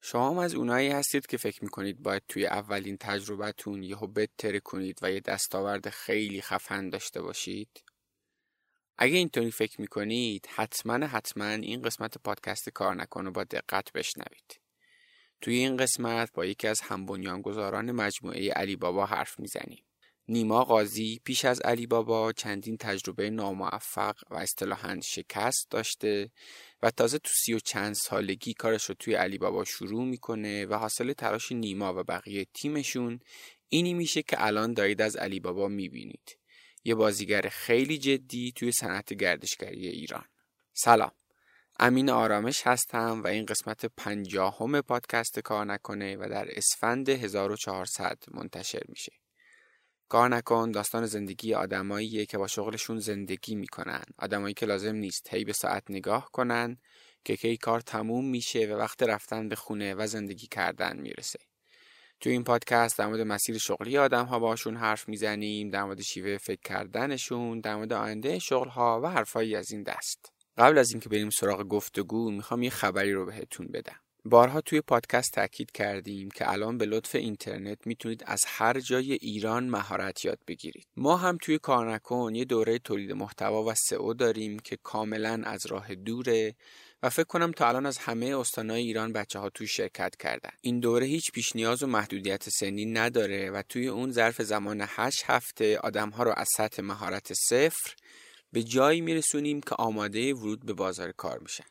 شما هم از اونایی هستید که فکر می‌کنید باید توی اولین تجربتون یهو بتره کنید و یه دستاورد خیلی خفن داشته باشید؟ اگه اینطوری فکر می‌کنید حتما حتما این قسمت پادکست کار نکنه با دقت بشنوید. توی این قسمت با یکی از همبنیانگذاران مجموعه علی بابا حرف می‌زنیم. نیما قاضی پیش از علی بابا چندین تجربه ناموفق و اصطلاحا شکست داشته و تازه تو سی و چند سالگی کارش رو توی علی بابا شروع می‌کنه و حاصل تلاش نیما و بقیه تیمشون اینی میشه که الان دارید از علی بابا می‌بینید. یه بازیگر خیلی جدی توی صنعت گردشگری ایران. سلام. امین آرامش هستم و این قسمت پنجاهم پادکست کار نکنه و در اسفند 1400 منتشر میشه. کار نکن داستان زندگی آدماییه که با شغلشون زندگی می‌کنن. آدمایی که لازم نیست هی به ساعت نگاه کنن که کی کار تموم میشه و وقت رفتن به خونه و زندگی کردن می‌رسه. تو این پادکست در مورد مسیر شغلی آدم ها باشون حرف می‌زنیم در مورد شیوه فکر کردنشون در مورد آینده شغل ها و حرفایی از این دست. قبل از اینکه بریم سراغ گفتگو می‌خوام یه خبری رو بهتون بدم. بارها توی پادکست تاکید کردیم که الان به لطف اینترنت می‌تونید از هر جای ایران مهارت یاد بگیرید. ما هم توی کار نکن یه دوره تولید محتوا و سئو داریم که کاملا از راه دوره و فکر کنم تا الان از همه استانهای ایران بچه ها توی شرکت کردن. این دوره هیچ پیش نیاز و محدودیت سنی نداره و توی اون ظرف زمان 8 هفته آدم ها رو از سطح مهارت صفر به جایی میرسونیم که آماده ورود به بازار کار میشن.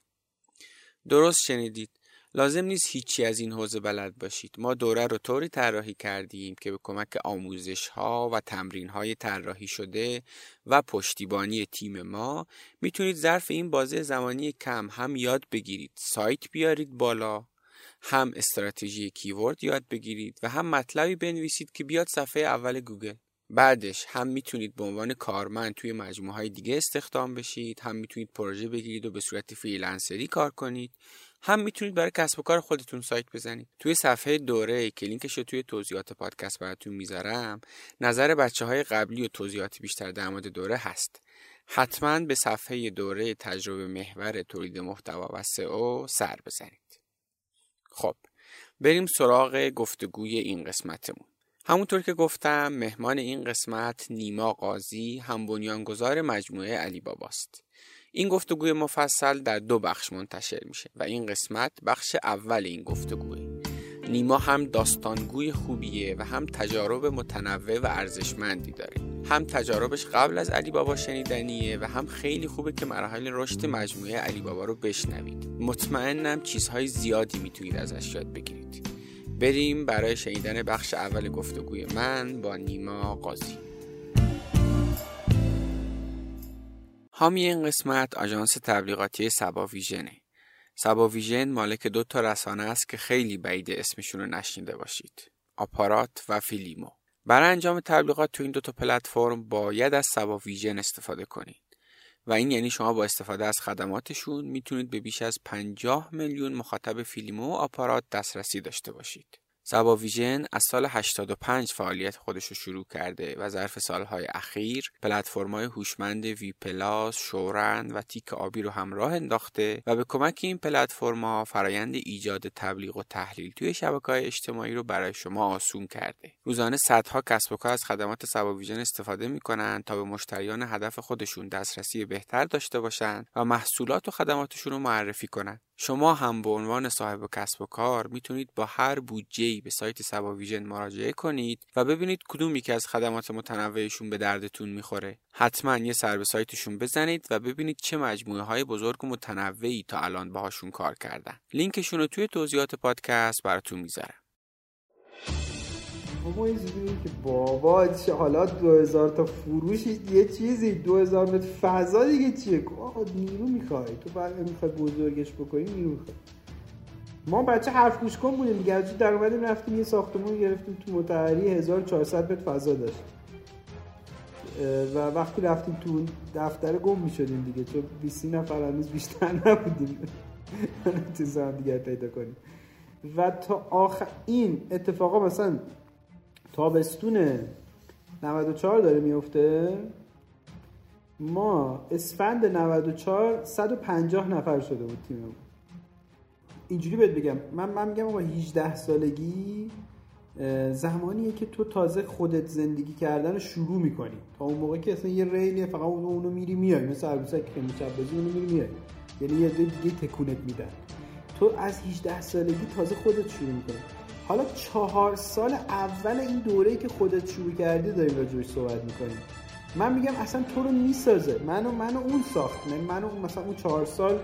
درست شنیدید لازم نیست هیچی از این حوزه بلد باشید. ما دوره رو طوری طراحی کردیم که به کمک آموزش ها و تمرین های طراحی شده و پشتیبانی تیم ما می‌تونید ظرف این بازه زمانی کم هم یاد بگیرید. سایت بیارید بالا هم استراتژی keyword یاد بگیرید و هم مطلبی بنویسید که بیاد صفحه اول گوگل. بعدش هم می‌تونید به عنوان کارمند توی مجموعه های دیگه استخدام بشید هم می‌تونید پروژه بگیرید و به صورت فریلنسری کار کنید. هم می‌تونید برای کسب و کار خودتون سایت بزنید. توی صفحه دوره که لینکش رو توی توضیحات پادکست براتون می‌ذارم نظر بچه های قبلی و توضیحات بیشتر در مورد دوره هست. حتما به صفحه دوره تجربه محور تولید محتوا و سئو سر بزنید. خب بریم سراغ گفتگوی این قسمتمون. همونطور که گفتم مهمان این قسمت نیما قاضی هم بنیانگذار مجموعه علی باباست. این گفتگوی مفصل در دو بخش منتشر میشه و این قسمت بخش اول این گفتگوه. نیما هم داستانگوی خوبیه و هم تجارب متنوع و ارزشمندی داره. هم تجاربش قبل از علی بابا شنیدنیه و هم خیلی خوبه که مراحل رشد مجموعه علی بابا رو بشنوید. مطمئنم چیزهای زیادی می‌تونید ازش یاد بگیرید. بریم برای شنیدن بخش اول گفتگوی من با نیما قاضی. حامی این قسمت آژانس تبلیغاتی سبا ویژنه. صبا ویژن مالک دو تا رسانه است که خیلی بعید اسمشون رو نشنیده باشید. آپارات و فیلیمو. برای انجام تبلیغات تو این دو تا پلتفرم باید از صبا ویژن استفاده کنید. و این یعنی شما با استفاده از خدماتشون می‌تونید به بیش از 50 میلیون مخاطب فیلیمو و آپارات دسترسی داشته باشید. صبا ویژن از سال 85 فعالیت خودش رو شروع کرده و ظرف سالهای اخیر پلتفرم‌های هوشمند وی پلاس، شورن و تیک آبی رو هم راه انداخته و به کمک این پلتفرم‌ها فرایند ایجاد تبلیغ و تحلیل توی شبکه‌های اجتماعی رو برای شما آسون کرده. روزانه صدها کسب و کار از خدمات صبا ویژن استفاده می‌کنن تا به مشتریان هدف خودشون دسترسی بهتر داشته باشند و محصولات و خدماتشون رو معرفی کنند. شما هم به عنوان صاحب کسب و کار می‌تونید با هر بودجه به سایت سبا ویژن مراجعه کنید و ببینید کدوم یکی از خدمات متنوعشون به دردتون می‌خوره. حتما یه سر به سایتشون بزنید و ببینید چه مجموعه های بزرگ و متنوعی تا الان باهاشون کار کردن. لینکشون رو توی توضیحات پادکست براتون می‌ذارم. بابا یه که بابا حالا 2000 تا فروش یه چیزی 2000 متر فضا دیگه چیه؟ آقا نیرو می‌خوای. تو بعد می‌خوای بزرگش بکنی نیرو می‌خوای. ما بچه حرف گوش کن بودیم دیگه. در اومدیم رفتیم یه ساختمون گرفتیم تو متحری 1400 متر فضا داشت. و وقتی رفتیم تو دفتر گم می‌شدیم دیگه. چون 20 نفر هنوز بیشتر نبودیم. تو دیگه پیدا کنیم. و تا آخر این اتفاقا مثلا تابستون 94 داره میفته. ما اسفند 94 150 نفر شده بود تیممون اینجوری بهت بگم. من من میگم آقا 18 سالگی زمانیه که تو تازه خودت زندگی کردن رو شروع می‌کنی. تا اون موقع که اصلا یه ریلیه فقط اونو میری میای. مثل عروسک که مشبزی اونو میری میای. یعنی یه دیگه تکونت میدن. تو از 18 سالگی تازه خودت شروع می‌کنی. حالا چهار سال اول این دوره که خودت شروع کردی داریم راجبش صحبت می‌کنیم. من میگم اصلا تو رو می‌سازه. منو منو اون ساخت. من منو مثلا اون چهار سال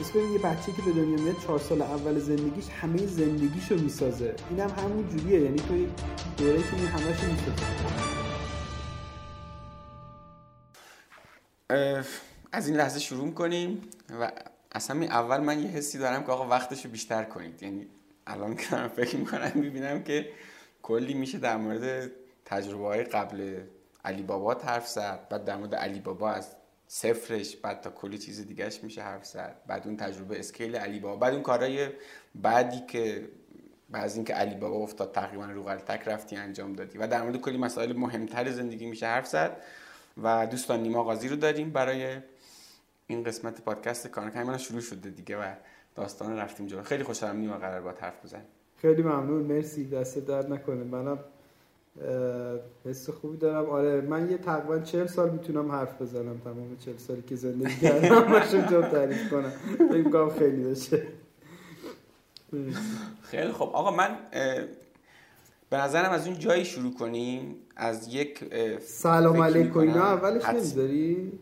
مثل یه بچه که به دنیا میاد چهار سال اول زندگیش همه زندگیشو می‌سازه. اینم هم همون جوریه. یعنی توی دوره که این همهشو می‌سازه. از این لحظه شروع می‌کنیم و اصلا اول من یه حسی دارم که آقا وقتشو بیشتر کنید. یعنی الان که فکر می‌کنم می‌بینم که کلی میشه در مورد تجربه های قبل علی بابا حرف زد. بعد در مورد علی بابا از صفرش بعد تا کلی چیز دیگهش میشه حرف زد. بعد اون تجربه اسکیل علی بابا. بعد اون کارهای بعدی که بعد اینکه علی بابا افتاد تقریبا رو تک رفتی انجام دادی. و در مورد کلی مسائل مهمتر زندگی میشه حرف زد. و دوستان نیما قاضی رو داریم برای این قسمت پادکست کانال من شروع شده دیگه و داستان رفتیم جلو. خیلی خوشحالم نیما قرار با حرف بزنیم خیلی ممنون. مرسی. دست درد نکنه. منم حس خوبی دارم. آره من یه تقریبا چهل سال می‌تونم حرف بزنم. تمام چهل سالی که زندگی کردم باشم جا تعریف کنم. فکر خیلی بشه خیلی خب آقا من به نظرم از اون جایی شروع کنیم. از یک سلام علیکم. اینا اولش نمی‌ذاری؟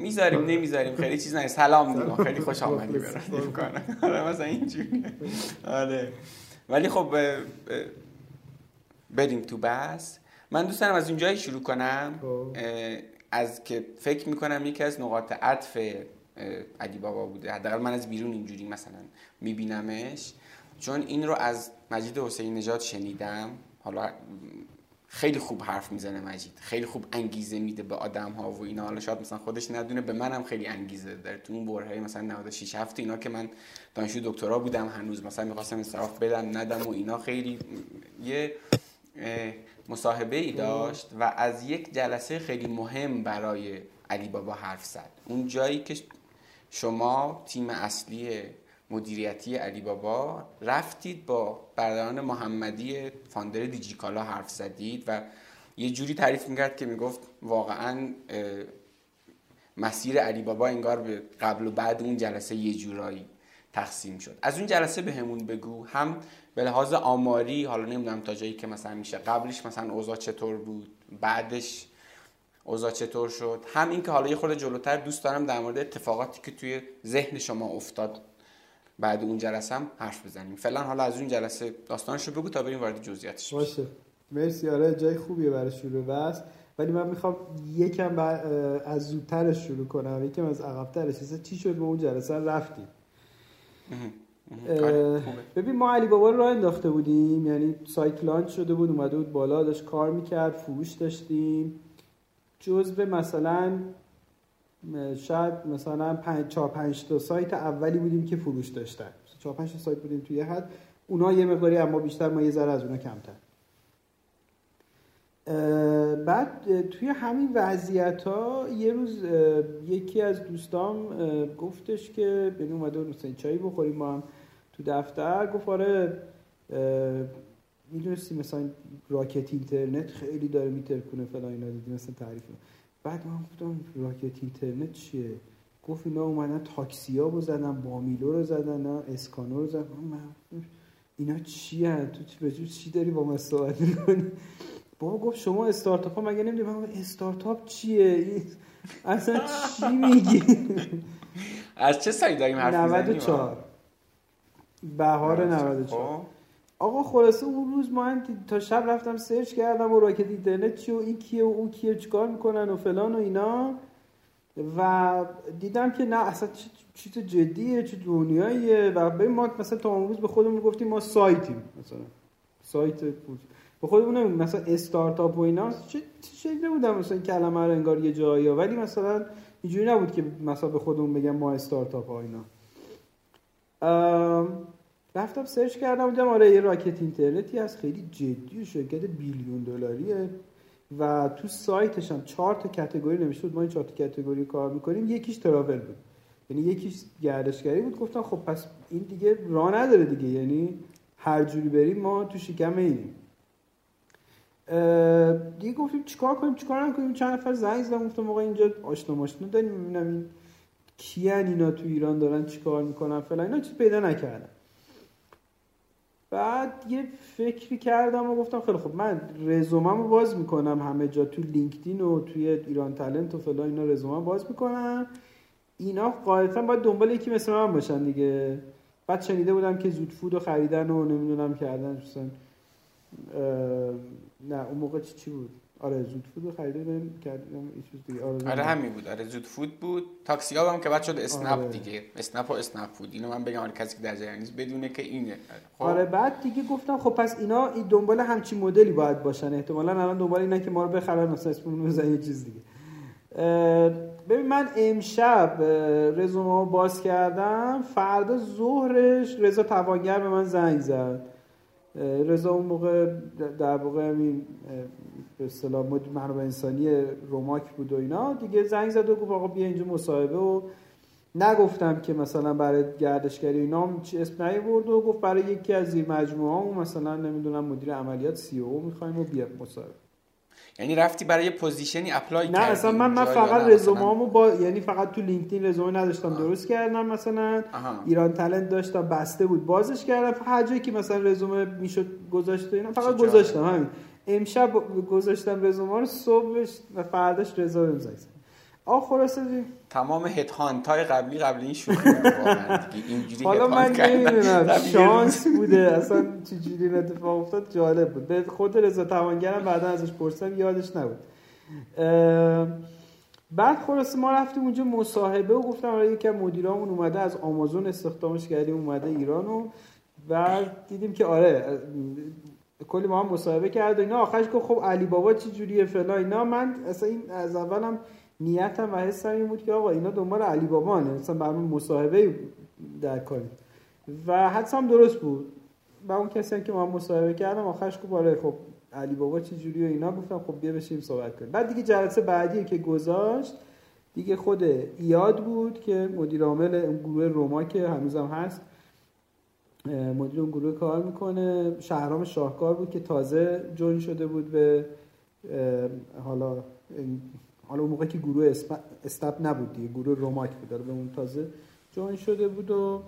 می‌ذاریم نمی‌ذاریم. خیلی چیز نه سلام دیگه خیلی خوش آمدی برم آره مثلا اینجوری. آره. ولی خب بریم تو بس من دوست دارم از اونجایی شروع کنم. خب. از که فکر می‌کنم یکی از نقاط عطف علی بابا بوده. حداقل من از بیرون اینجوری مثلا میبینمش. چون این رو از مجید حسین نژاد شنیدم. حالا خیلی خوب حرف می‌زنه مجید. خیلی خوب انگیزه میده به آدم ها و اینا. حالا شاید مثلا خودش ندونه به منم خیلی انگیزه داره. تو اون برهه مثلا 96 هفته اینا که من دانشجو دکترا بودم هنوز مثلا می‌خواستم انصراف بدم ندم و اینا خیلی یه مصاحبه ای داشت و از یک جلسه خیلی مهم برای علی بابا حرف زد. اون جایی که شما تیم اصلی مدیریتی علی بابا رفتید با برادران محمدی فاندر دیجیکالا حرف زدید و یه جوری تعریف می‌کرد که می‌گفت واقعا مسیر علی بابا انگار به قبل و بعد اون جلسه یه جورایی تقسیم شد. از اون جلسه به همون بگو. هم به لحاظ آماری حالا نمی‌دونم تا جایی که مثلا میشه قبلش مثلا اوضاع چطور بود بعدش اوضاع چطور شد. هم اینکه حالا یه خورده جلوتر دوست دارم در مورد اتفاقاتی که توی ذهن شما افتاد بعد اون جلسه هم حرف بزنیم. فعلا حالا از اون جلسه داستانش رو بگو تا بریم وارد جزئیاتش باشه. مرسی. آره جای خوبیه برای شروع بس ولی من می‌خوام یکم از زودترش شروع کنم. یکم از عقبترش چی شد؟ به اون جلسه رفتیم. آره، ببین ما علی بابا رو راه انداخته بودیم. یعنی سایت لانچ شده بود اومده بود بالا داشت کار می‌کرد فروش داشتیم. جزء مثلا شاید مثلا 5 4 5 تا سایت اولی بودیم که فروش داشتن. 4 5 تا سایت بودیم توی حد. اونا یه مقداری اما بیشتر ما یه ذره از اونا کمتر. بعد توی همین وضعیت ها یه روز یکی از دوستام گفتش که بین اومده مثلا چایی بخوریم ما هم تو دفتر. گفت آره می‌دونستی مثلا راکت اینترنت خیلی داره میترکونه فلان اینا دیدی مثلا تعریف بعد من گفتم راکت اینترنت چیه؟ گفت اینا اومدن تاکسی ها رو زدن بامیلو رو زدن اسکانو رو زدن. اینا چی تو چی به چی داری با من صحبت می‌کنی؟ بابا گفت شما استارتاپ ها مگه نمی‌دونی؟ من استارتاپ چیه؟ اصلا چی میگی؟ از چه سایی داریم حرف 94 بهار 94 آقا خلاصه اون روز ما تا شب رفتم سرچ کردم و راکت اینترنت چی و این کیه و اون کیه چیکار می‌کنن و فلان و اینا. و دیدم که نه اصلا چیز جدیه چه دنیاییه. و به ما مثلا تا اون روز به خودمون گفتیم ما سایتیم مثلا سایت بود به خودمون مثلا استارتاپ و اینا. چه شکلی بودم؟ مثلا کلمه رو انگار یه جایی ولی مثلا اینجوری نبود که مثلا به خودمون بگم ما استارتاپ ها اینا. رفتم سرچ کردم دیدم آره یه راکت اینترنتی هست خیلی جدی شرکت بیلیون دلاریه. و تو سایتش هم چهار تا کاتگوری نوشته بود ما این چهار تا کاتگوری کار می‌کنیم. یکیش تراول بود. یعنی یکیش گردشگری بود. گفتن خب پس این دیگه راه نداره دیگه. یعنی هر جوری بریم ما تو شکم اینیم. دیگه گفتیم چیکار کنیم چیکار نکنیم؟ چند نفر زنگ زدم گفتم موقع اینجا آشنا ماشنا داریم. ببینم این کیان اینا تو ایران دارن چیکار می‌کنن فلان اینا چیز پیدا نکردم بعد یه فکری کردم و گفتم خیلی خب من رزومم رو باز می‌کنم همه جا تو لینکدین و توی ایران تلنت و فلان اینا رزومم باز می‌کنم. اینا قاعدتا باید دنبال یکی مثل من باشن دیگه. بعد شنیده بودم که زود فود رو خریدن و نمی‌دونم کردن مثلا نه اون موقع چی بود؟ آره زود فود رو خریده بودم کردم چیز دیگه. آره, آره همین بود. آره زود فود بود. تاکسی ها هم که بعد شد اسنپ آره. دیگه. اسنپ و اسنپ فود. اینو من بگم آره کسی که در جریان نیست بدونه که اینه. خب. آره بعد دیگه گفتم خب پس اینا این دنبال همچین مدلی باید باشن. احتمالاً الان دنبال اینا که ما رو بخرن مثلا اسممون یه چیز دیگه. ببین من امشب رزومه باز کردم. فردا ظهرش رضا توانگر به من زنگ زد. رضا اون موقع در واقع همین به اصطلاح منابع انسانی روماک بود و اینا. دیگه زنگ زد و گفت آقا بیا اینجا مصاحبه و نگفتم که مثلا برای گردشگری اینا چی اسم نیورد و گفت برای یکی از زیر مجموعه مثلا نمی‌دونم مدیر عملیات COO می‌خوایم و بیا مصاحبه. یعنی رفتی برای position ی apply نه اصلا من من فقط رزومه‌امو با یعنی فقط تو لینکدین رزومه نداشتم درست کردم مثلا. ایران تالنت داشتم بسته بود. بازش کردم. هر جایی که مثلا رزومه می‌شد گذاشته اینا فقط گذاشتم همین. امشب گذاشتم رزومه رو صبحش و فرداش رزومه بهم آ خلاصه تمام هت های قبلی قبلی این شروع حالا من نمی‌دونم شانس بوده. اصلا چجوری این اتفاق افتاد؟ جالب بود. به خود رضا توانگرم بعدا ازش پرسیدم یادش نبود. بعد خلاصه ما رفتیم اونجا مصاحبه و گفتم آره یکم مدیرامون اومده از آمازون استخدامش کردیم اومده ایران و بعد دیدیم که آره کلی ما هم مصاحبه کرد و اینا. آخرش گفت خب علی بابا چی جوریه فلان اینا. من اصلا این از اولم نیتم و حسم این بود که آقا اینا دنبال علی بابا مثلا برامون مصاحبه در کنیم و حدس هم درست بود. با اون کسی که ما مصاحبه کردم آخرش گفت آره خب علی بابا چه جوری و اینا. گفتم خب بیا بشیم صحبت کنیم. بعد دیگه جلسه بعدی که گذاشت دیگه خود ایاد بود که مدیر عامل گروه روما که هنوزم هست. مدیر اون گروه کار می‌کنه. شهرام شاهکار بود که تازه جوین شده بود به حالا حالا اون موقع که گروه استپ نبود دیگه گروه روماک بود. به اون تازه جوین شده بود و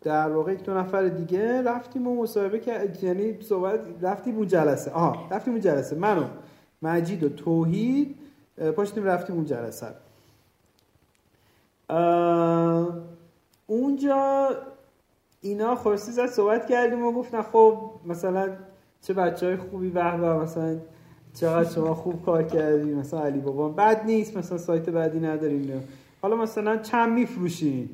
در واقع یک دو نفر دیگه رفتیم و مصاحبه که یعنی صحبت رفتیم اون جلسه. آها رفتیم اون جلسه. منو مجید و توحید پاشتیم رفتیم اون جلسه. اونجا اینا خورسی زد صحبت کردیم و گفتن خب مثلا چه بچه های خوبی به مثلا چقدر شما خوب کار کردی مثلا علی بابا بد نیست مثلا سایت بعدی نداریم حالا مثلا چند میفروشین؟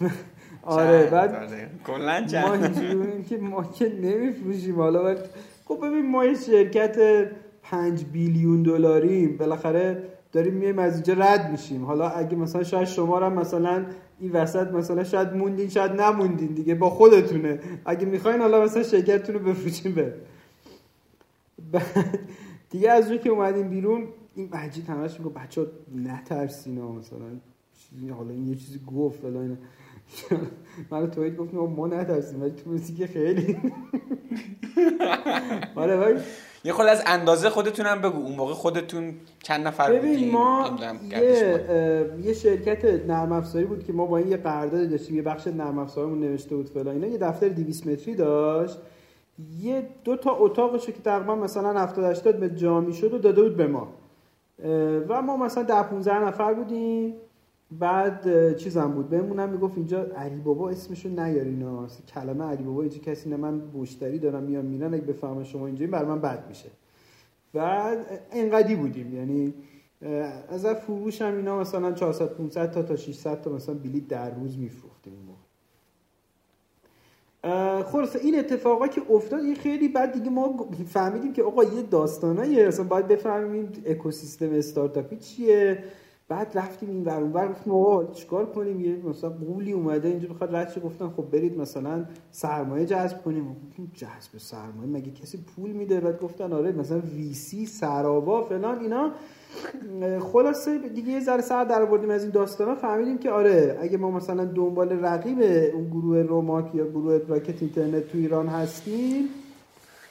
آره بعد کلا ما که ما که نمیفروشیم. حالا خب ببین ما یه شرکت 5 بیلیون دلاریم. بالاخره داریم میایم از اینجا رد میشیم. حالا اگه مثلا شاید شما را مثلا این وسط مثلا شاید موندین شاید نموندین دیگه با خودتونه. اگه می‌خواین حالا مثلا شرکتتون رو بفروشیم به دیگه از روی که اومدیم بیرون این مجید همش میگه بچه نترسین مثلا حالا این یه چیزی گفت فلان من توید گفتم ما نترسیم ولی تو که خیلی. آره ولی یه خود از اندازه خودتونم بگو. اون موقع خودتون چند نفر ببین ما یه, یه شرکت نرم افزاری بود که ما با این یه قرارداد داشتیم یه بخش نرم افزارمون نوشته بود فلان اینا. یه دفتر 200 متری داشت. یه دو تا اتاقش که تقریبا مثلا 70 80 به جا می‌شد و داده بود به ما. و ما مثلا 10 15 نفر بودیم. بعد چیزم بود. بهمونم می‌گفت اینجا علی بابا اسمشو نیارین کلمه علی بابا اینجا کسی نه من مشتری دارم میام میرن اگه بفهمن شما اینجا برای من بد میشه. بعد انقدی بودیم. یعنی از فروش هم اینا مثلا 400 500 تا تا 600 تا مثلا بلیت در روز میفروختیم خلاصه این اتفاقا که افتاد یه خیلی بعد دیگه ما فهمیدیم که آقا یه داستانایی اصلا باید بفهمیم اکوسیستم استارتاپی چیه. بعد رفتیم این ور اونور گفتیم آقا چیکار کنیم؟ یه مثلا قولی اومده اینجا بخواد رد گفتن خب برید مثلا سرمایه جذب کنیم. گفتیم جذب سرمایه؟ مگه کسی پول میده؟ بعد گفتن آره مثلا وی سی سراوا فلان اینا. خلاصه دیگه یه ذره سر در آوردیم از این داستانا فهمیدیم که آره اگه ما مثلا دنبال رقیب اون گروه روماک یا گروه راکت اینترنت تو ایران هستیم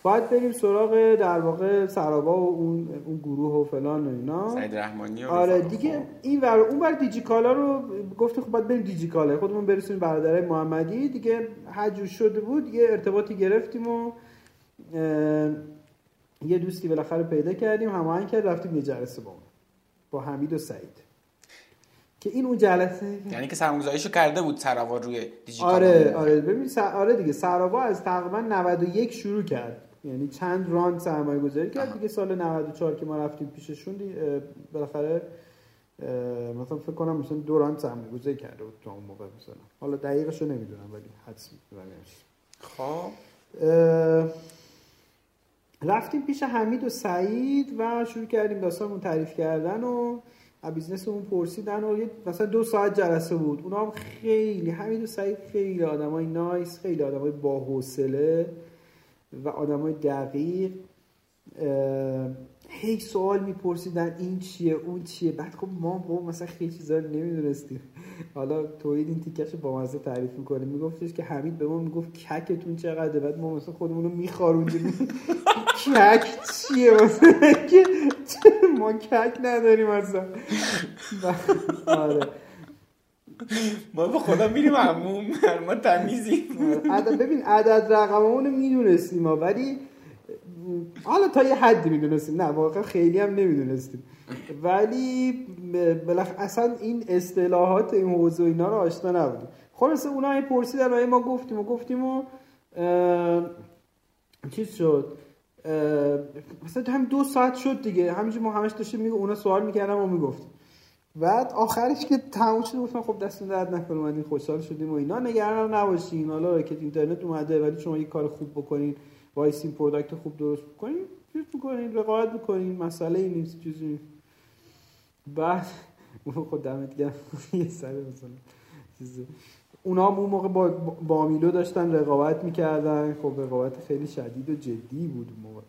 باید بریم سراغ در واقع سرابا و اون اون گروه و فلان و اینا. سعید رحمانی آره دیگه این ور اون ور دیجیکالا رو گفت خب باید بریم دیجیکالا. خودمون برسونیم برادرای محمدی. دیگه حجوش شده بود یه ارتباطی گرفتیم و یه دوستی بالاخره پیدا کردیم هماهنگ کرد رفتیم یه جلسه با اون با حمید و سعید. که این اون جلسه یعنی که سرمایه‌گذاریشو کرده بود سراوا روی دیجیکالا. آره آره ببین. آره دیگه سراوا از تقریبا 91 شروع کرد. یعنی چند راند سرمایه گذاری کرد. دیگه سال 94 که ما رفتیم پیششون بالاخره مثلا فکر کنم مثلا دو round سرمایه گذاری کرده بود تا اون موقع مثلا. حالا دقیقش رو نمی‌دونم ولی حدس خب. رفتیم پیش حمید و سعید و شروع کردیم داستانمون تعریف کردن و business مون پرسیدن و مثلا دو ساعت جلسه بود. اونا هم خیلی حمید و سعید خیلی آدمای nice خیلی آدمای با و آدمای دقیق هی سوال میپرسیدن این چیه اون چیه؟ بعد خب ما با مثلا خیلی چیزا نمی‌دونستیم. حالا توید این تیکش با مزه تعریف می‌کنه میگفتش که حمید به ما می‌گفت ککتون چقدره. بعد ما مثلا خودمون رو میخاروندیم کک چیه مثلا؟ ما کک نداریم مثلا آره. ما به خدا میریم عموم ما تمیزیم ببین عدد رقممون می‌دونستیم ولی حالا تا یه حدی می‌دونستیم. نه واقعا خیلی هم نمی‌دونستیم. ولی بلخ اصلا این اصطلاحات این حوزه اینا رو آشنا نبودیم. خلاصه اونا هی پرسیدن ما گفتیم و گفتیم و چیز شد. مثلا هم دو ساعت شد دیگه. همینجور ما همش داشتیم میگه اونا سوال می‌کردم و می‌گفتیم. بعد آخرش که تموم شد گفتم خب دستون درد نکنه اومدین خوشحال شدیم و اینا. نگران نباشین. حالا راکت اینترنت اومده ولی شما یه کار خوب بکنین. وایسین product خوب درست بکنین. چیز بکنین رقابت بکنین مسئله ای نیست چیزی بعد خود دمت گرم. یه سر مثلا اونا هم اون موقع با بامیلو داشتن رقابت می‌کردن. خب رقابت خیلی شدید و جدی بود اون موقع.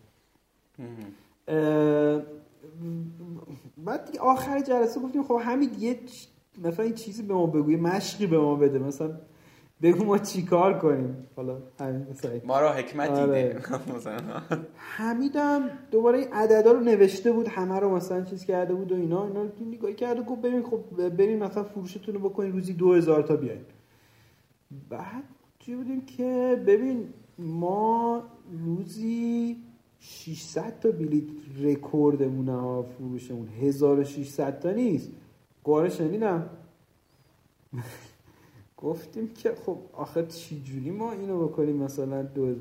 بعد آخر جلسه گفتیم خب همین یه مثلا این چیزی به ما بگو یه مشقی به ما بده مثلا بگو ما چیکار کنیم. حالا همین ما را حکمت آره. حمیدم دوباره این عددا رو نوشته بود همه رو مثلا چیز کرده بود و اینا اینا رو نگاه کرده گفت ببین خب بریم مثلا فروشتون رو بکنین روزی دو هزار تا بیاین. بعد چی بودیم که ببین ما روزی 600 تا بلیت رکوردمونه ها فروشمون 1600 تا نیست. گواره شنیدم. گفتیم که خب آخه چی ما اینو بکنیم مثلا دو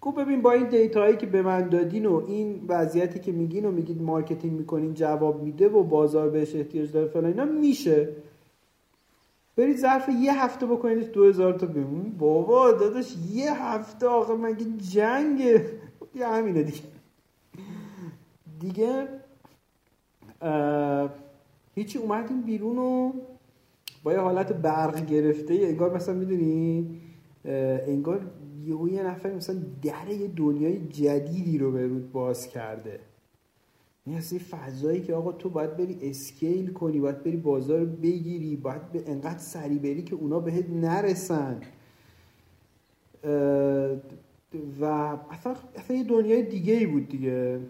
گفت ببین با این دیتایی که به من دادین و این وضعیتی که میگین و میگید مارکتینگ می‌کنین جواب میده و بازار بهش احتیاج داره فلان اینا میشه. برید ظرف یه هفته بکنید هزار تا بمون. بابا داداش یه هفته آقا مگه جنگه؟ یه همینه دیگه. دیگه هیچی اومدیم بیرون و با یه حالت برق گرفته انگار مثلا می‌دونی انگار یه یه نفر مثلا در یه دنیای جدیدی رو به رود باز کرده. این اصلا فضایی که آقا تو باید بری اسکیل کنی باید بری بازار بگیری باید به انقدر سری بری که اونا بهت نرسن. و اصلا, اصلا یه دنیای دیگه ای بود دیگه.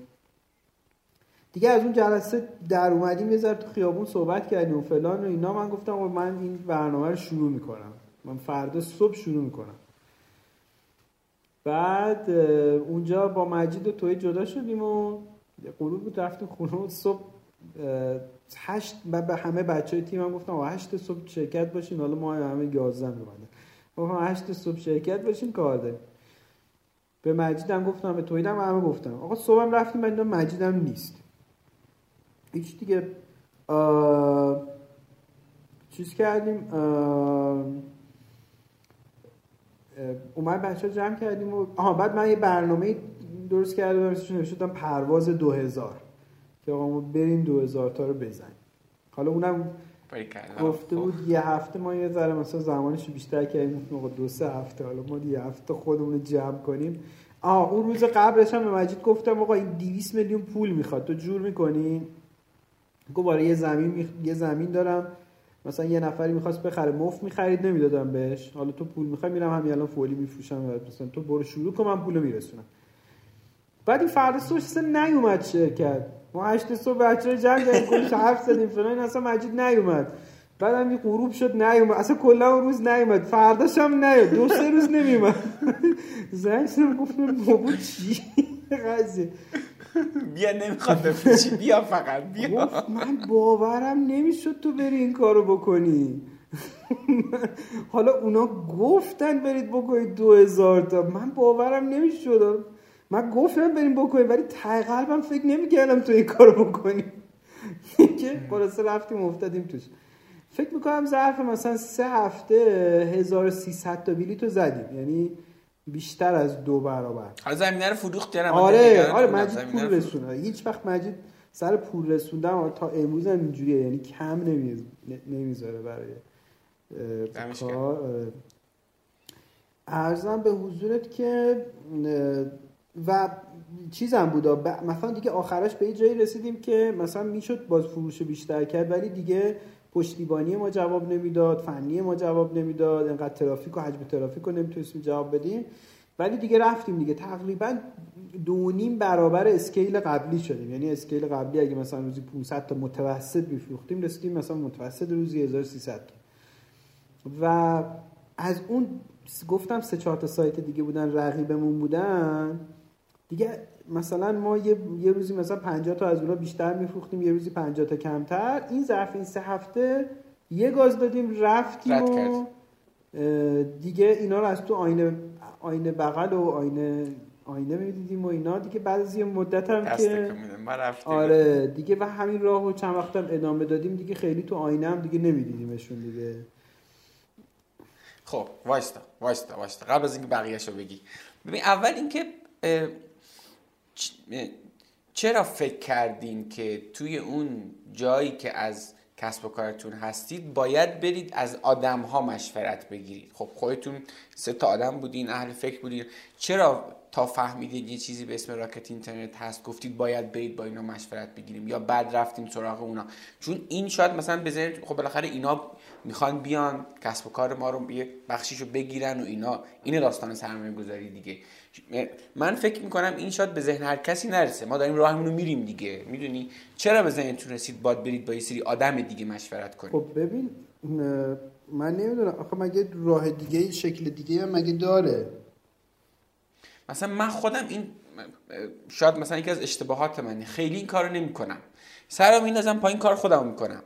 دیگه از اون جلسه در اومدیم یه تو خیابون صحبت کردیم و فلان و اینا. من گفتم من این برنامه رو شروع می‌کنم. من فردا صبح شروع می‌کنم. بعد اونجا با مجید و توی جدا شدیم و غروب بود رفتیم خونه و صبح هشت به همه بچه های تیم هم گفتم هشت صبح شرکت باشین. حالا ما همه یازدن رو بنده هشت صبح شرکت باشین کار داریم. به مجیدم گفتم به تویدم همه گفتم. آقا صبحم رفتیم بعد مجیدم نیست. هیچ دیگه چیز کردیم اومد بچه جمع کردیم و آها بعد من یه برنامه درست کرده بودم نوشتم پرواز 2000 که آقا ما بریم 2000 تا رو بزنیم. حالا اونم. گفته. بود یه هفته ما یه ذره مثلا زمانش بیشتر کردیم آقا دو سه هفته حالا ما یه هفته خودمون رو جمع کنیم. آه اون روز قبلش هم به مجید گفتم آقا این 200 میلیون پول می‌خواد تو جور می‌کنی؟ گفت آره یه زمین میخ... یه زمین دارم مثلا یه نفری می‌خواست بخره مفت می‌خرید نمی‌دادم بهش. حالا تو پول می‌خوای میرم همین الان فولی میفروشم مثلا تو برو شروع کن من پولو میرسونم. بعد این فردا صبح نیومد شرکت. ما هشت صبح بچه رو جمع کردیم کلش حرف زدیم فلان این اصلا مجید نیومد. بعدم یه غروب شد نیومد. اصلا کلا اون روز نیومد. فرداش هم نیومد دو سه روز نمیومد زنگ زدم گفتم بابا چی؟ قضیه. بیا نمی‌خواد بفروشی بیا فقط بیا. من باورم نمی‌شد تو بری این کارو بکنی. حالا اونا گفتن برید بکنید دو هزار تا. من باورم نمی‌شد من گفتم بریم بکنیم ولی ته قلبم فکر نمی‌کردم تو این کارو بکنی که خلاصه رفتیم افتادیم توش. فکر می‌کنم ظرف مثلا سه هفته 1300 تا بلیط رو زدیم. یعنی بیشتر از دو برابر. حالا زمینه رو فروخت کردم. آره آره مجید پول رسونه هیچ وقت مجید سر پول رسوندم تا امروز هم اینجوریه. یعنی کم نمی‌ذاره برای کار. آره. ارزم به حضورت که و چیزم بودا مثلا دیگه آخرش به یه جایی رسیدیم که مثلا می‌شد باز فروش بیشتر کرد ولی دیگه پشتیبانی ما جواب نمی‌داد فنی ما جواب نمی‌داد انقدر ترافیک و حجم ترافیک رو نمی‌تونستیم جواب بدیم. ولی دیگه رفتیم دیگه. تقریبا دو نیم برابر اسکیل قبلی شدیم. یعنی اسکیل قبلی اگه مثلا روزی 500 تا متوسط میفروختیم رسیدیم مثلا متوسط روزی 1300 تا. و از اون گفتم سه چهار تا سایت دیگه بودن رقیبمون بودن. دیگه مثلا ما یه, یه روزی مثلا 50 تا از اونا بیشتر میفروختیم یه روزی 50 تا کمتر. این ظرف این سه هفته یه گاز دادیم رفتیم رد و کرد. دیگه اینا رو از تو آینه آینه بغل و آینه آینه می‌دیدیم و اینا. دیگه بعد از یه مدت هم که آره دیگه و همین راه و چند وقت هم ادامه دادیم. دیگه خیلی تو آینه هم دیگه نمیدیدیمشون دیگه. خب وایستا وایستا وایستا. قبل از اینکه بقیه‌شو بگی. ببین اول اینکه چرا فکر کردین که توی اون جایی که از کسب و کارتون هستید باید برید از آدم ها مشورت بگیرید؟ خب خودتون سه تا آدم بودین اهل فکر بودین. چرا تا فهمیدید یه چیزی به اسم راکت اینترنت هست گفتید باید برید با اینا مشورت بگیریم یا بعد رفتیم سراغ اونا؟ چون این شاید مثلا بزنید خب بالاخره اینا می‌خوان بیان کسب و کار ما رو یه بخشیشو بگیرن و اینا. این داستان سرمایه گذاری دیگه. من فکر می‌کنم این شاید به ذهن هر کسی نرسه. ما داریم راهمون رو میریم دیگه. می‌دونی؟ چرا به ذهنتون رسید باید برید با یه سری آدم دیگه مشورت کنید خب ببین من نمی‌دونم. آخه مگه راه دیگه شکل دیگه هم مگه داره؟ مثلا من خودم این شاید مثلا یکی از اشتباهات منه. خیلی این کارو نمی‌کنم. سرم میندازم پایین کار خودم می‌کنم.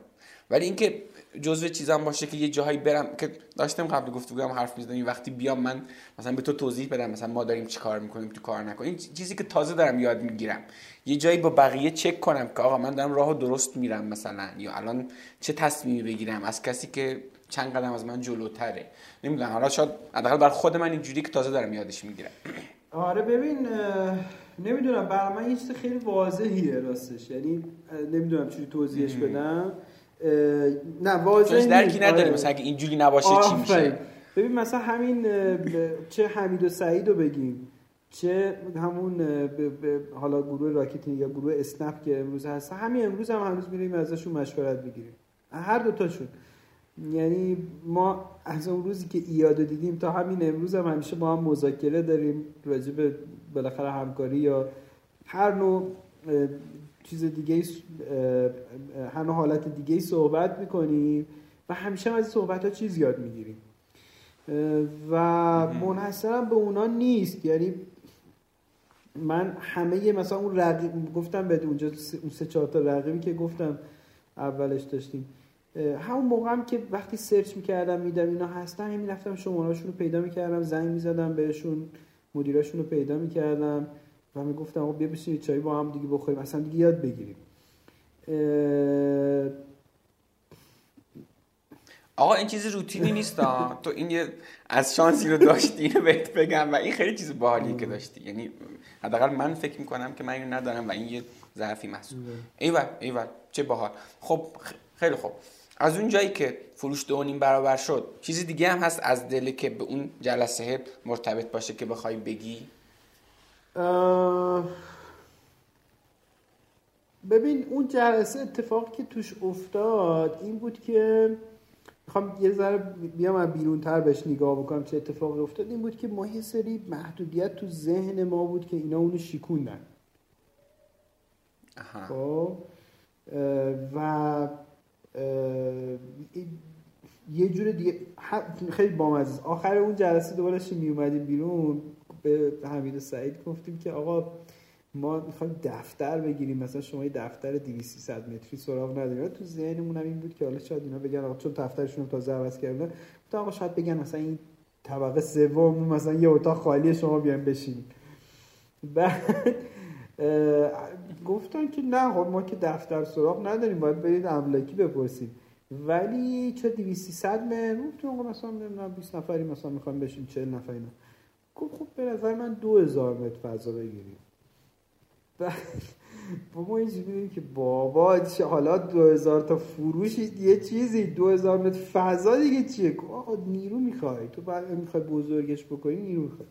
ولی اینکه جزء چیزام باشه که یه جاهایی برم که داشتم قبل گفتگو هم حرف می‌زدم این وقتی بیام من مثلا به تو توضیح بدم مثلا ما داریم چی کار می‌کنیم تو کار نکنیم. این چیزی که تازه دارم یاد می‌گیرم. یه جایی با بقیه چک کنم که آقا من دارم راهو درست میرم مثلا یا الان چه تصمیمی بگیرم از کسی که چند قدم از من جلوتره. نمی‌دونم حالا شاید حداقل برای خود من اینجوری که تازه دارم یادش می‌گیرم. آره ببین نمی‌دونم برای من یه چیز خیلی واضحیه راستش. یعنی نمی‌دونم چجوری توضیحش بدم. نه واضح درکی. نداری آره. مثلا اگه اینجوری نباشه چی. میشه ببین مثلا همین چه حمید و سعید رو بگیم چه همون ب- ب- حالا گروه راکتینگ یا گروه اسنپ که امروز هست همین امروز هم هنوز میریم ازشون مشورت بگیریم هر دوتاشون یعنی ما از اون روزی که ایاد رو دیدیم تا همین امروز هم همیشه با هم مذاکره داریم راجع به بالاخره همکاری یا هر نوع چیز دیگه نوع حالت دیگه صحبت می‌کنیم و همیشه هم از این صحبت ها چیز یاد می‌گیریم. و منحصرم به اونا نیست. یعنی من همه مثلا اون رقیب گفتم به اونجا اون سه چهار تا رقیبی که گفتم اولش داشتیم. همون موقع هم که وقتی سرچ می‌کردم میدم اینا هستن همین رفتم شمارهاشون رو پیدا می‌کردم زنگ می‌زدم بهشون مدیراشون رو پیدا می‌کردم. و می‌گفتم آقا بیا بشین یه چایی با هم دیگه بخوریم. اصلا دیگه یاد بگیریم. آقا این چیز روتینی نیست. تو این یه از شانسی رو داشتی اینو بهت بگم. و این خیلی چیز باحالیه که داشتی. یعنی حداقل من فکر می‌کنم که من اینو ندارم و این یه ضعفی محسوب. ایول ایول. چه باحال. خب خیلی خوب. از اون جایی که فروش دو نیم برابر شد چیزی دیگه هم هست از دل که به اون جلسه مرتبط باشه که بخوای بگی؟ ببین اون جلسه اتفاقی که توش افتاد این بود که می‌خوام یه ذره بیام از بیرون تر بهش نگاه بکنم چه اتفاقی افتاد. این بود که ما یه سری محدودیت تو ذهن ما بود که اینا اونو شیکوندن. خب و یه جور دیگه خیلی بامزه آخر اون جلسه دوباره می اومدیم بیرون؟ به حمید سعید گفتیم که آقا ما می‌خوایم دفتر بگیریم مثلا شما یه دفتر 200 متری سراغ نداریم تو ذهنمون هم این بود که حالا شاید اینا بگن آقا چون دفترشون تازه عوض کردن. تو آقا شاید بگن مثلا این طبقه سوم مثلا یه اتاق خالی شما بیایم بشینیم بعد گفتن که نه خب ما که دفتر سراغ نداریم باید برید املاکی بپرسیم ولی چه 200 متر؟ آقا مثلا نمی‌دونم 20 نفری مثلا می‌خوام بشیم 40 نفری نه گفت خب به نظر من 2000 متر فضا بگیریم. با ما اینجوری که بابا حالا 2000 تا فروش یه چیزی 2000 متر فضا دیگه چیه؟ آقا نیرو می‌خوای. تو بعد می‌خوای بزرگش بکنی نیرو می‌خوای.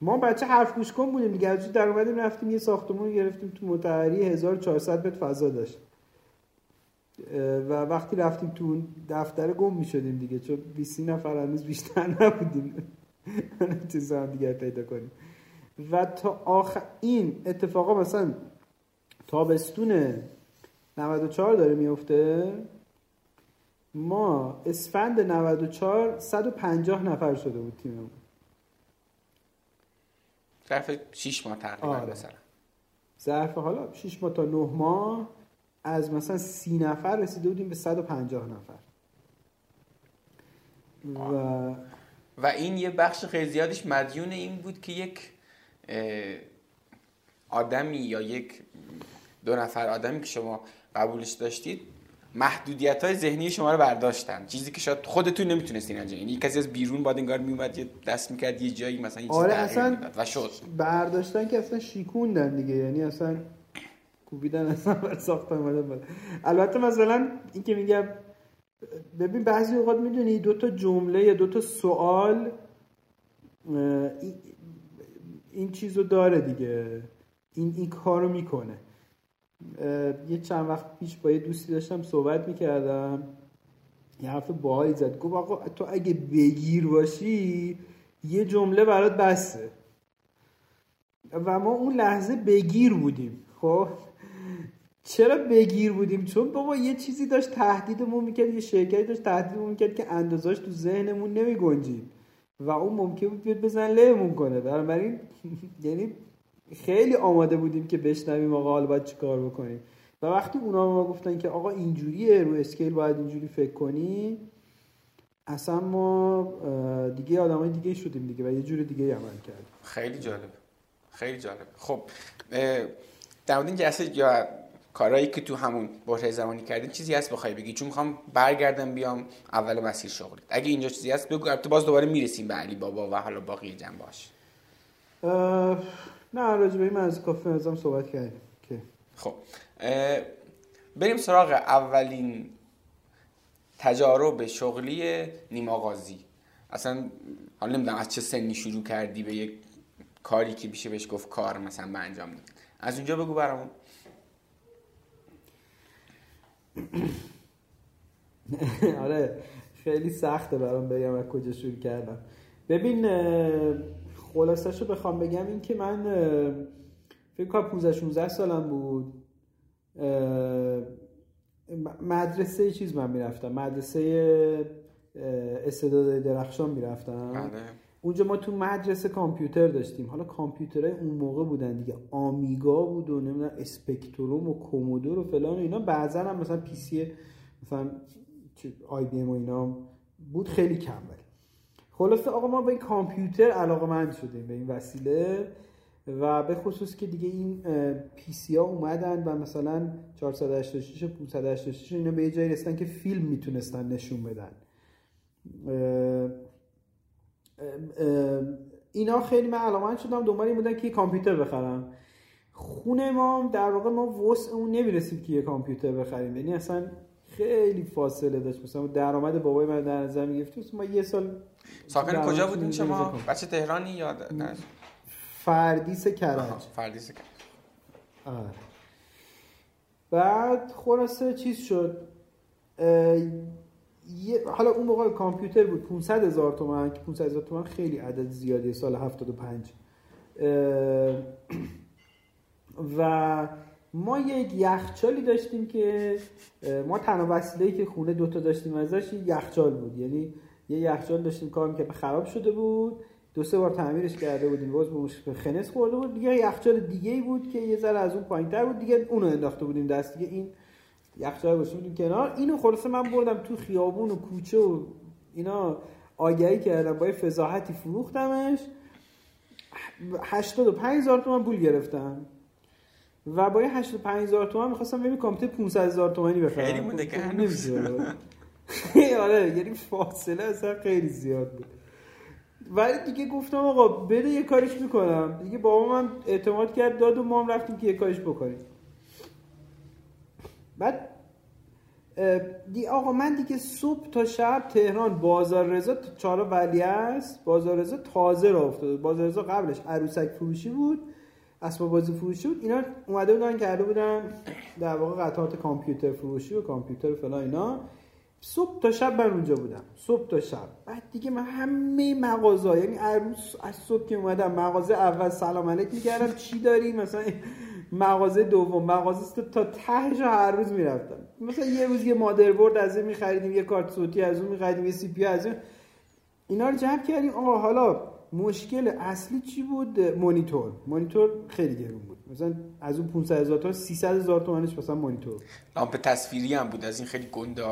ما بچه حرف گوش کن بودیم دیگه. در اومدیم رفتیم یه ساختمون گرفتیم تو متحری 1400 متر فضا داشت. و وقتی رفتیم تو دفتر گم می‌شدیم دیگه. چون 20 نفر هنوز بیشتر نبودیم. چیزا دیگه پیدا کنیم. و تا آخر این اتفاقا مثلا تابستون 94 داره میفته. ما اسفند 94 150 نفر شده بود تیممون. ظرف 6 ماه تقریبا آره. مثلا. ظرف حالا 6 ماه تا 9 ماه از مثلا 30 نفر رسیده بودیم به 150 نفر. و و این یه بخش خیلی زیادش مدیون این بود که یک آدمی یا یک دو نفر آدمی که شما قبولش داشتید محدودیت های ذهنی شما رو برداشتن. چیزی که شاید خودتون نمی‌تونستین انجام یعنی کسی از بیرون باید انگار میومد یه دست می‌کرد یه جایی مثلا یه آره اصلا و شد. برداشتن که اصلا شیکوندن دیگه. یعنی اصلا کوبیدن اصلا بر ساختن البته مثلا این که میگم ببین بعضی اوقات می‌دونی دو تا جمله یا دو تا سوال این چیزو داره دیگه. این این کارو می‌کنه. یه چند وقت پیش با یه دوستی داشتم صحبت می‌کردم. یه حرف باهایی زد. گفت آقا تو اگه بگیر باشی یه جمله برات بسته. و ما اون لحظه بگیر بودیم خب؟ چرا بگیر بودیم؟ چون بابا یه چیزی داشت تهدیدمون می‌کرد یه شرکتی داشت تهدیدمون می‌کرد که اندازاش تو ذهنمون نمیگنجید. و اون ممکن بود بیاد بزن لهمون کنه. بنابراین یعنی خیلی آماده بودیم که بشنویم آقا حالا باید چیکار بکنیم. و وقتی اونا ما گفتن که آقا اینجوریه رو اسکیل باید اینجوری فکر کنی اصلا ما دیگه های دیگه شدیم دیگه و یه جور دیگه عمل کردیم. خیلی جالب خیلی جالب خب در مورد این جلسه یا کارهایی که تو همون بحث زمانی کردین چیزی هست بخوای بگی؟ چون می‌خوام برگردم بیام اول مسیر شغلی. اگه اینجا چیزی هست بگو البته باز دوباره می‌رسیم به علی بابا و حالا باقی باش. نه راجع به این از کافه ازم صحبت کردیم که. خب بریم سراغ اولین تجارب شغلی نیما قاضی اصلا حالا نمی‌دونم از چه سنی شروع کردی به یک کاری که بیشه بهش گفت کار مثلا به انجام از اونجا بگو برامون. آره خیلی سخته برام بگم از کجا شروع کردم. ببین خلاصش رو بخوام بگم این که من فکر کنم 15 16 سالم بود. مدرسه چیز من می‌رفتم. مدرسه استعداد درخشان می‌رفتم. بله. اونجا ما تو مدرسه کامپیوتر داشتیم. حالا کامپیوترهای اون موقع بودن دیگه. آمیگا بود و نمی‌دونم اسپکتروم و کومودور و فلان و اینا. بعضا هم مثلا PC مثلا IBM و اینا بود خیلی کم ولی. خلاصه آقا ما به این کامپیوتر علاقه مند شدیم به این وسیله. و به خصوص که دیگه این پی سی ها اومدن و مثلا 486 و 586 اینا به یه جایی رسیدن که فیلم می‌تونستن نشون بدن. اینا خیلی من علاقمند شدم. دنبال این بودن که یه کامپیوتر بخرم. خونه ما در واقع ما وسع اون نمی‌رسید که یه کامپیوتر بخریم. یعنی اصلا خیلی فاصله داشت. مثلا درآمد بابای من در نظر می‌گرفت. ما یه سال ساکن کجا بودین شما؟ بچه تهرانی یا فردیس کرج. فردیس کرج. آره. بعد خلاصه چیز شد. حالا اون موقع کامپیوتر بود. 500 هزار تومن که 500 هزار تومن خیلی عدد زیادی سال 75 و ما یک یخچالی داشتیم که ما تنها وسیله‌ای که خونه دوتا داشتیم ازش یخچال بود. یعنی یه یخچال داشتیم کار که خراب شده بود. دو سه بار تعمیرش کرده بودیم باز به خنس خورده بود. دیگه یخچال دیگه ای بود که یه ذره از اون پایینتر بود. دیگه اونو انداخته بودیم دست. دیگه این یخچال گذاشته بودیم کنار. اینو خلاصه من بردم تو خیابون و کوچه و اینا آگهی کردم با فضاحتی فروختمش. 85 هزار تومان پول گرفتم. و با 85 هزار تومان می‌خواستم ببینم کامپیوتر 500 هزار تومانی بخرم. خیلی مونده که هنوز. آره یعنی فاصله اصلا خیلی زیاد بود. ولی دیگه گفتم آقا بده یه کارش می‌کنم. دیگه بابا من اعتماد کرد داد و ما هم رفتیم که یه کارش بکنیم. بعد دی آقا من دیگه صبح تا شب تهران بازار رضا چهار ولی است. بازار رضا تازه را افتاده. بازار رضا قبلش عروسک فروشی بود. اسباب بازی فروشی بود. اینا اومده بودن کرده بودن در واقع قطعات کامپیوتر فروشی و کامپیوتر و فلان اینا. صبح تا شب من اونجا بودم. صبح تا شب. بعد دیگه من همه مغازه یعنی از صبح که اومدم مغازه اول سلام علیک می‌کردم چی داری مثلا مغازه دوم مغازه تا تهش هر روز می‌رفتم. مثلا یه روز یه مادربرد از این میخریدیم یه کارت صوتی از اون میخریدیم یه سی پی از اون. اینا رو جمع کردیم. آقا حالا مشکل اصلی چی بود؟ مانیتور. مانیتور خیلی گرون بود. مثلا از اون 500 هزار تا 300 هزار تومانش مثلا مانیتور. لامپ تصویری هم بود. از این خیلی گنده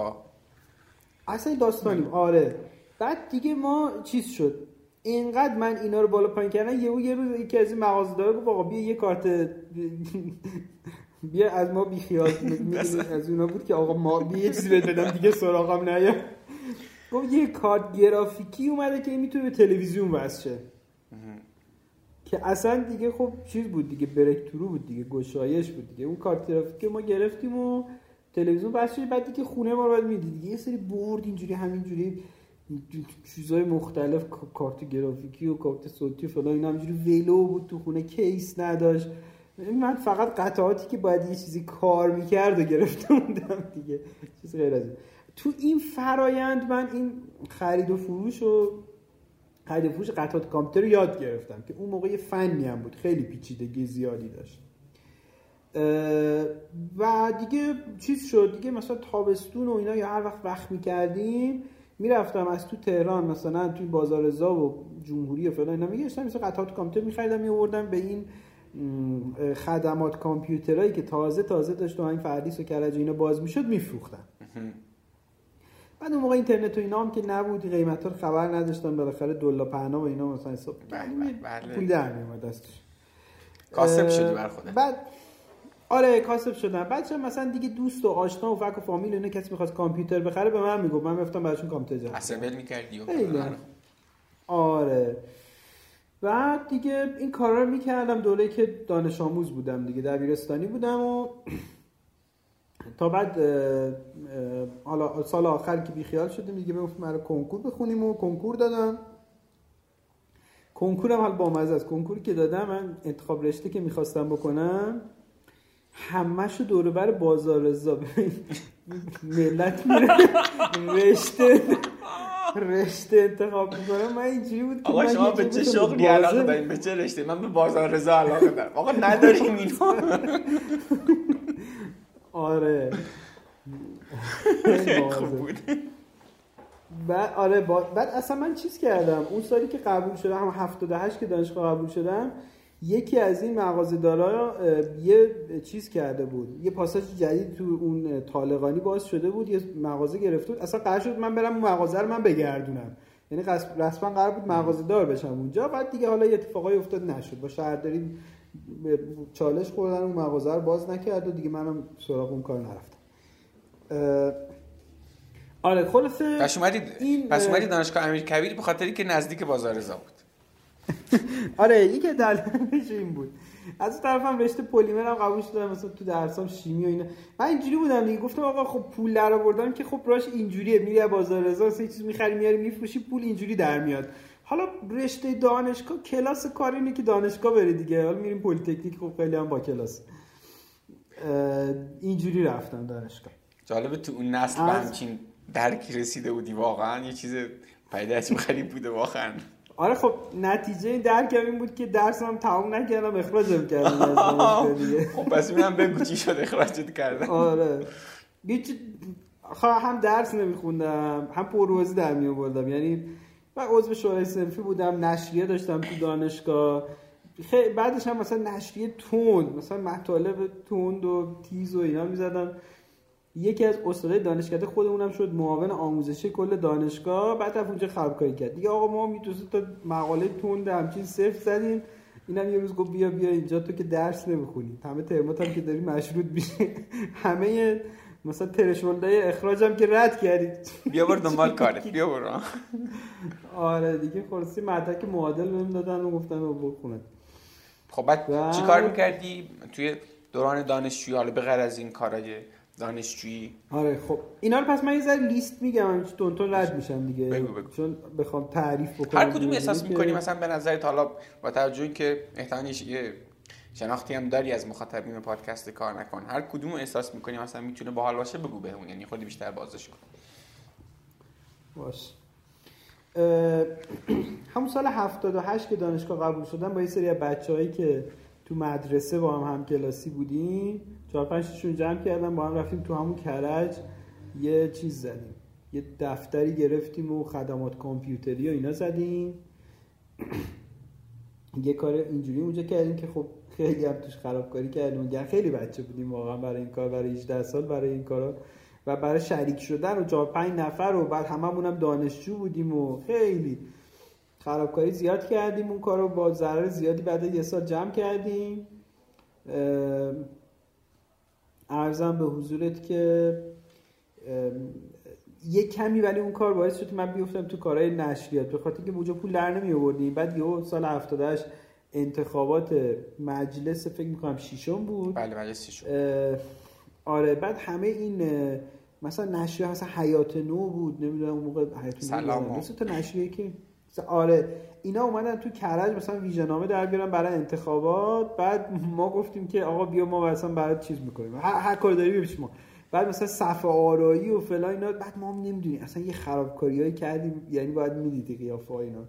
اصلا داستانیم. آره. بعد دیگه ما چیز شد. اینقدر من اینا رو بالا پایین کردم یهو یه روز یکی از این مغازه داره گفت آقا بیا یه کارت بیا از ما بی خیال از اونا بود که آقا ما بیا یه چیزی بدم دیگه سراغم نیا. گفت یه کارت گرافیکی اومده که می‌تونه به تلویزیون وصل شه. که اصلا دیگه خب چیز بود دیگه برکتورو بود دیگه گشایش بود دیگه. اون کارت گرافیکی ما گرفتیم و تلویزیون بس شد بعد دیگه خونه ما رو باید می‌دید. یه سری برد اینجوری همینجوری. چیزای مختلف کارت گرافیکی و کارت صوتی و فلان اینا همینجوری ولو بود تو خونه کیس نداشت. من فقط قطعاتی که باید یه چیزی کار می‌کرد و گرفته بودم دیگه. چیز غیر از تو این فرایند من این خرید و فروش و خرید و فروش قطعات کامپیوتر رو یاد گرفتم که اون موقع یه فنی هم بود خیلی پیچیدگی زیادی داشت. و دیگه چیز شد دیگه مثلا تابستون و اینا یا هر وقت وقت می‌کردیم می‌رفتم از تو تهران مثلا توی بازار رضا و جمهوری و فلان اینا میگشتم مثلا قطعات کامپیوتر میخریدم میوردم به این خدمات کامپیوترایی که تازه تازه داشت و این فردیس و کرج اینا باز می‌شد میفروختم. بعد اون موقع اینترنت و اینا هم که نبود قیمت رو خبر نداشتم بالاخره دلا پهنا و اینا مثلا حساب بله، بله. پول در میومد دستش. کاسب شدی بر خودت. بعد آره کاسب شدم. بعد مثلا دیگه دوست و آشنا و فک و فامیل اینا کسی می‌خواست کامپیوتر بخره به من می‌گفت. من میفتم براشون کامپیوتر جمع اسمبل می‌کردی و آره. بعد دیگه این کارا رو می‌کردم. دوره که دانش آموز بودم دیگه دبیرستانی بودم و تا بعد حالا سال آخر که بیخیال شدیم دیگه گفت من کنکور بخونیم و کنکور دادم. کنکورم حال با مزه از کنکوری که دادم من انتخاب رشته که می‌خواستم بکنم همش دور بر بازار رضا ملت میره. رشته. رشته انتخاب می‌کنم من اینجوری بود آقا شما به چه شغلی علاقه دارین به چه رشته؟ من به بازار رضا علاقه دارم. آقا نداریم اینو. آره. خوب بود. بعد آره بعد اصلا من چیز کردم. اون سالی که قبول شدم هم 78 که دانشگاه قبول شدم یکی از این مغازه‌دارا یه چیز کرده بود. یه پاساژ جدید تو اون طالقانی باز شده بود. یه مغازه گرفته بود. اصلا قرار شد من برم اون مغازه رو من بگردونم. یعنی رسما قرار بود مغازه دار بشم اونجا. بعد دیگه حالا یه اتفاقای افتاد نشد. با شهرداری چالش خوردن اون مغازه رو باز نکرد و دیگه منم سراغ اون کار نرفتم. آره خلاصه پس اومدید این پس اومدید دانشگاه امیر کبیر به خاطری که نزدیک بازار رضا بود. آره یکی دلیلش این بود. از اون طرفم رشته پلیمر هم قبول شدم مثلا تو درسام شیمی و اینا. من اینجوری بودم دیگه. گفتم آقا خب پول در آوردم که خب راش اینجوریه. میری بازار رضا یه چیز می‌خری میاری میفروشی پول اینجوری در میاد. حالا رشته دانشگاه کلاس کار اینه که دانشگاه بری دیگه. حالا میریم پلیتکنیک خب خیلی هم با کلاس. اینجوری رفتم دانشگاه. جالبه تو اون نسل به همچین درکی رسیده بودی. واقعا یه چیز پیدایش غریب بوده واقعا. آره خب نتیجه این درک این بود که درسم تمام نکردم اخراجم کردن خب پس اینم بگو چی شد اخراجت کردن. آره. هیچ هم درس نمیخوندم هم پروازی در می آوردم یعنی من عضو شورای صنفی بودم نشریه داشتم تو دانشگاه. خیلی بعدش هم مثلا نشریه تون مثلا مطالب تند و تیز و اینا می‌زدم. یکی از استادای دانشکده خودمونم شد معاون آموزشی کل دانشگاه بعد از اونجا خرابکاری کرد. دیگه آقا ما می‌تونست تا مقاله تند همچین صفر زدیم. اینم یه روز گفت بیا بیا اینجا تو که درس نمی‌خونی. همه ترمات هم که داری مشروط میشه همه مثلا ترشولده اخراج هم که رد کردید بیا برو دنبال کارت. بیا برو. آره دیگه خلاصی مدرک معادل بهم دادن و گفتن رو بخونه خب بعد چی کار می‌کردی؟ توی دوران دانشجویی حالا به از این کارای دانشجویی. آره خب. اینا رو پس من یه ذره لیست میگم. تون تون رد میشم دیگه. بگو بگو. چون بخوام تعریف بکنم. هر کدوم احساس می‌کنی؟ مثلا به نظرت حالا با توجه که احتمالاً یه شناختی هم داری از مخاطبین پادکست کار نکن هر کدوم احساس می‌کنی مثلا می‌تونه باحال باشه؟ بگو بهمون یعنی خودی بیشتر بازش کن. باش همون سال 78 که دانشگاه قبول شدم با یه سری بچه‌هایی که تو مدرسه با هم همکلاسی بودیم چهار پنجشون جمع کردم با هم رفتیم تو همون کرج. یه چیز زدیم. یه دفتری گرفتیم و خدمات کامپیوتری و اینا زدیم. یه کار اینجوری اونجا کردیم که خب خیلی هم توش خرابکاری کردیم. خیلی بچه بودیم واقعا برای این کار برای 18 سال برای این کارا. و برای شریک شدن و چهار پنج نفر و بعد هممون هم دانشجو بودیم و خیلی خرابکاری زیاد کردیم. اون کارو با ضرر زیادی بعد یه سال جمع کردیم. ارزم به حضورت که یه کمی ولی اون کار باعث شد من بیفتم تو کارهای نشریات. به خاطر که اونجا پول در نمی آوردیم بعد یه سال 78 انتخابات مجلس فکر می‌کنم شیشم بود. بله مجلس شیشم آره بعد همه این مثلا نشریه مثلا حیات نو بود. نمی‌دونم اون موقع حیات نو سلام مثل تو نشریه که آره اینا اومدن تو کرج مثلا ویژنامه در بیارن برای انتخابات. بعد ما گفتیم که آقا بیا ما مثلا برای چیز می‌کنیم. هر, هر داری ببیش ما. بعد مثلا صفحه آرایی و فلان اینا. بعد ما هم نمی‌دونیم. اصلا یه خرابکاریایی کردیم. یعنی باید می‌دیدی قیافه اینا.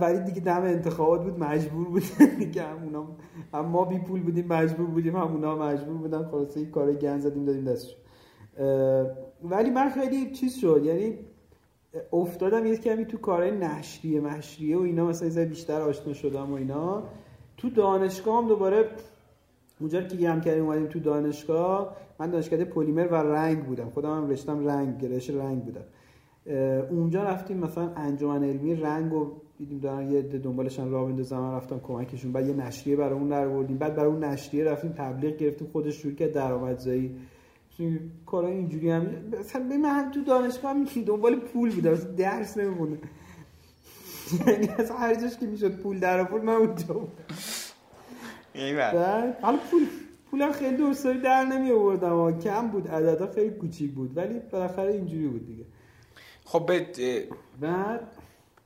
ولی دیگه دم انتخابات بود. مجبور بودن دیگه همونا هم ما بی پول بودیم مجبور بودیم. همونا مجبور بودن. خلاصه کار گن زدیم دادیم دستش ولی من خیلی چیز شد. یعنی افتادم یه کمی تو کارهای نشریه مشریه و اینا مثلا بیشتر آشنا شدم و اینا. تو دانشگاه هم دوباره اونجا که گم کردیم اومدیم تو دانشگاه من دانشگاه پلیمر و رنگ بودم. خودم هم رشتم رنگ گرایش رنگ بودم. اونجا رفتیم مثلا انجمن علمی رنگ و دیدیم دارن یه دنبالشن راه بندازن. من رفتم کمکشون. بعد یه نشریه برای اون در بعد برای اون نشریه رفتیم تبلیغ گرفتیم. خودش شروع کرد درآمدزایی. کارا اینجوری هم مثلا من هم تو دانشگاه هم دنبال پول بودم درس نمی‌خونه. یعنی از هر جاش که می‌شد پول در آورد من اونجا بودم. حالا پول پولم خیلی دوستایی در نمی آوردم کم بود عددا خیلی کوچیک بود ولی بالاخره اینجوری بود دیگه. خب بعد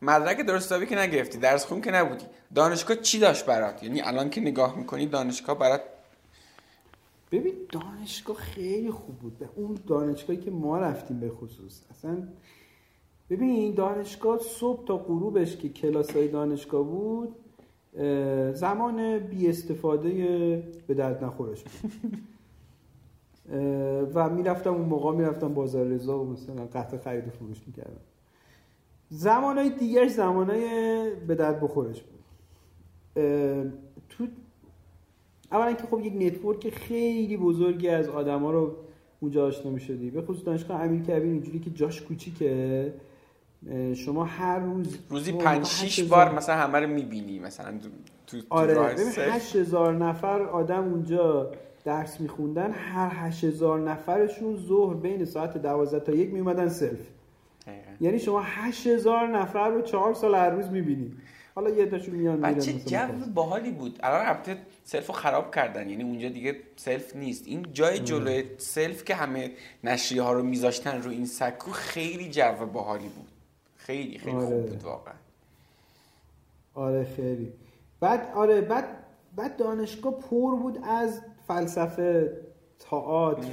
مدرک درستابی که نگرفتی درس خون که نبودی دانشگاه چی داشت برات؟ یعنی الان که نگاه می‌کنی دانشگاه برات ببین دانشگاه خیلی خوب بود. به اون دانشگاهی که ما رفتیم به خصوص. اصلا ببین این دانشگاه صبح تا غروبش که کلاس های دانشگاه بود زمان بی استفاده به درد نخورش بود. و می‌رفتم اون موقع می‌رفتم بازار رضا و مثلا قطع خرید و فروش می‌کردم. زمانهای دیگرش زمانهای به درد بخورش بود. تو اولا که خب یک نتورک خیلی بزرگی از آدما رو اونجا آشنا می‌شدی. به خصوص دانشگاه امیر کبیر اینجوری که جاش کوچیکه شما هر روز روزی 5 6 بار مثلا همه رو می‌بینی مثلا تو آره ببین 8000 نفر آدم اونجا درس میخوندن هر 8000 نفرشون ظهر بین ساعت 12 تا یک میومدن سلف یعنی شما 8000 نفر رو 4 سال هر روز می‌بینی. حالا یه داشون میان میرن بچه جو باحالی بود. الان البته سلف رو خراب کردن. یعنی اونجا دیگه سلف نیست. این جای جلوی سلف که همه نشریه ها رو میذاشتن رو این سکو خیلی جو باحالی بود. خیلی خیلی آره. خوب بود واقعا. آره خیلی. بعد آره بعد بعد دانشگاه پر بود از فلسفه تئاتر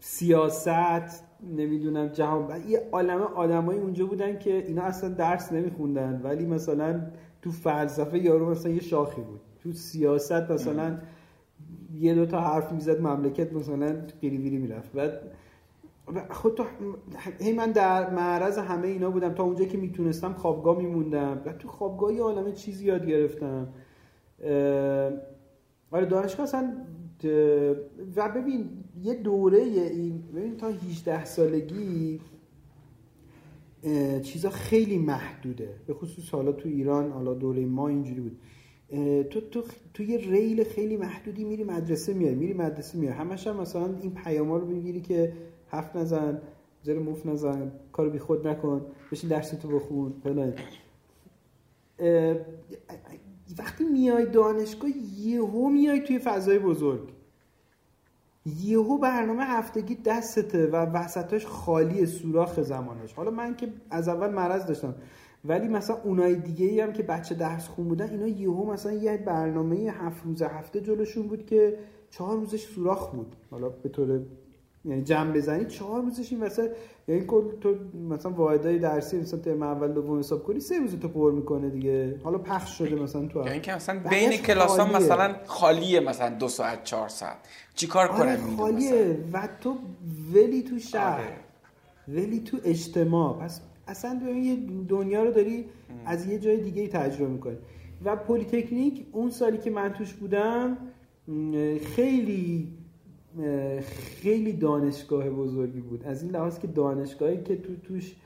سیاست. نمی‌دونم جهان یه عالمه آدمایی اونجا بودن که اینا اصلا درس نمیخوندن. ولی مثلا تو فلسفه یارو مثلا یه شاخی بود. تو سیاست مثلا یه دو تا حرف می‌زد مملکت مثلا قیری ویری می‌رفت. بعد خود تو هی من در معرض همه اینا بودم. تا اونجا که می‌تونستم خوابگاه میموندم. و تو خوابگاه یه عالمه چیزی یاد گرفتم. آره دانشگاه اصلا و ببین یه دوره این ببین تا 18 سالگی چیزا خیلی محدوده. به خصوص حالا تو ایران حالا دوره ما اینجوری بود. تو تو تو یه ریل خیلی محدودی میری مدرسه میای میری مدرسه میای. همش هم مثلا این پیاما رو می‌گیری که حرف نزن زیر موف نزن کار بی خود نکن بشین درستو بخون فلان. وقتی میای دانشگاه یهو میای توی فضای بزرگ. یهو برنامه هفتگی دستته و وسطاش خالی سوراخ زمانش. حالا من که از اول مرض داشتم ولی مثلا اونای دیگه ای هم که بچه درس خون بودن اینا یهو مثلا یه برنامه هفت روز هفته جلوشون بود که چهار روزش سوراخ بود. حالا به طور یعنی جمع بزنی چهار روزش این وسط. یعنی کل تو مثلا واحدهای درسی مثلا ترم اول دوم حساب کنی سه روز تو پر می‌کنه دیگه. حالا پخش شده مثلا تو یعنی که مثلا بین کلاس ها. مثلا خالیه مثلا دو ساعت چهار ساعت. چیکار آره کنم؟ خالیه. و تو ولی تو شهر. آره. ولی تو اجتماع. پس اصلا ببین یه دنیا رو داری از یه جای دیگه ای تجربه می‌کنی. و پلیتکنیک اون سالی که من توش بودم خیلی خیلی دانشگاه بزرگی بود. از این لحاظ که دانشگاهی که تو توش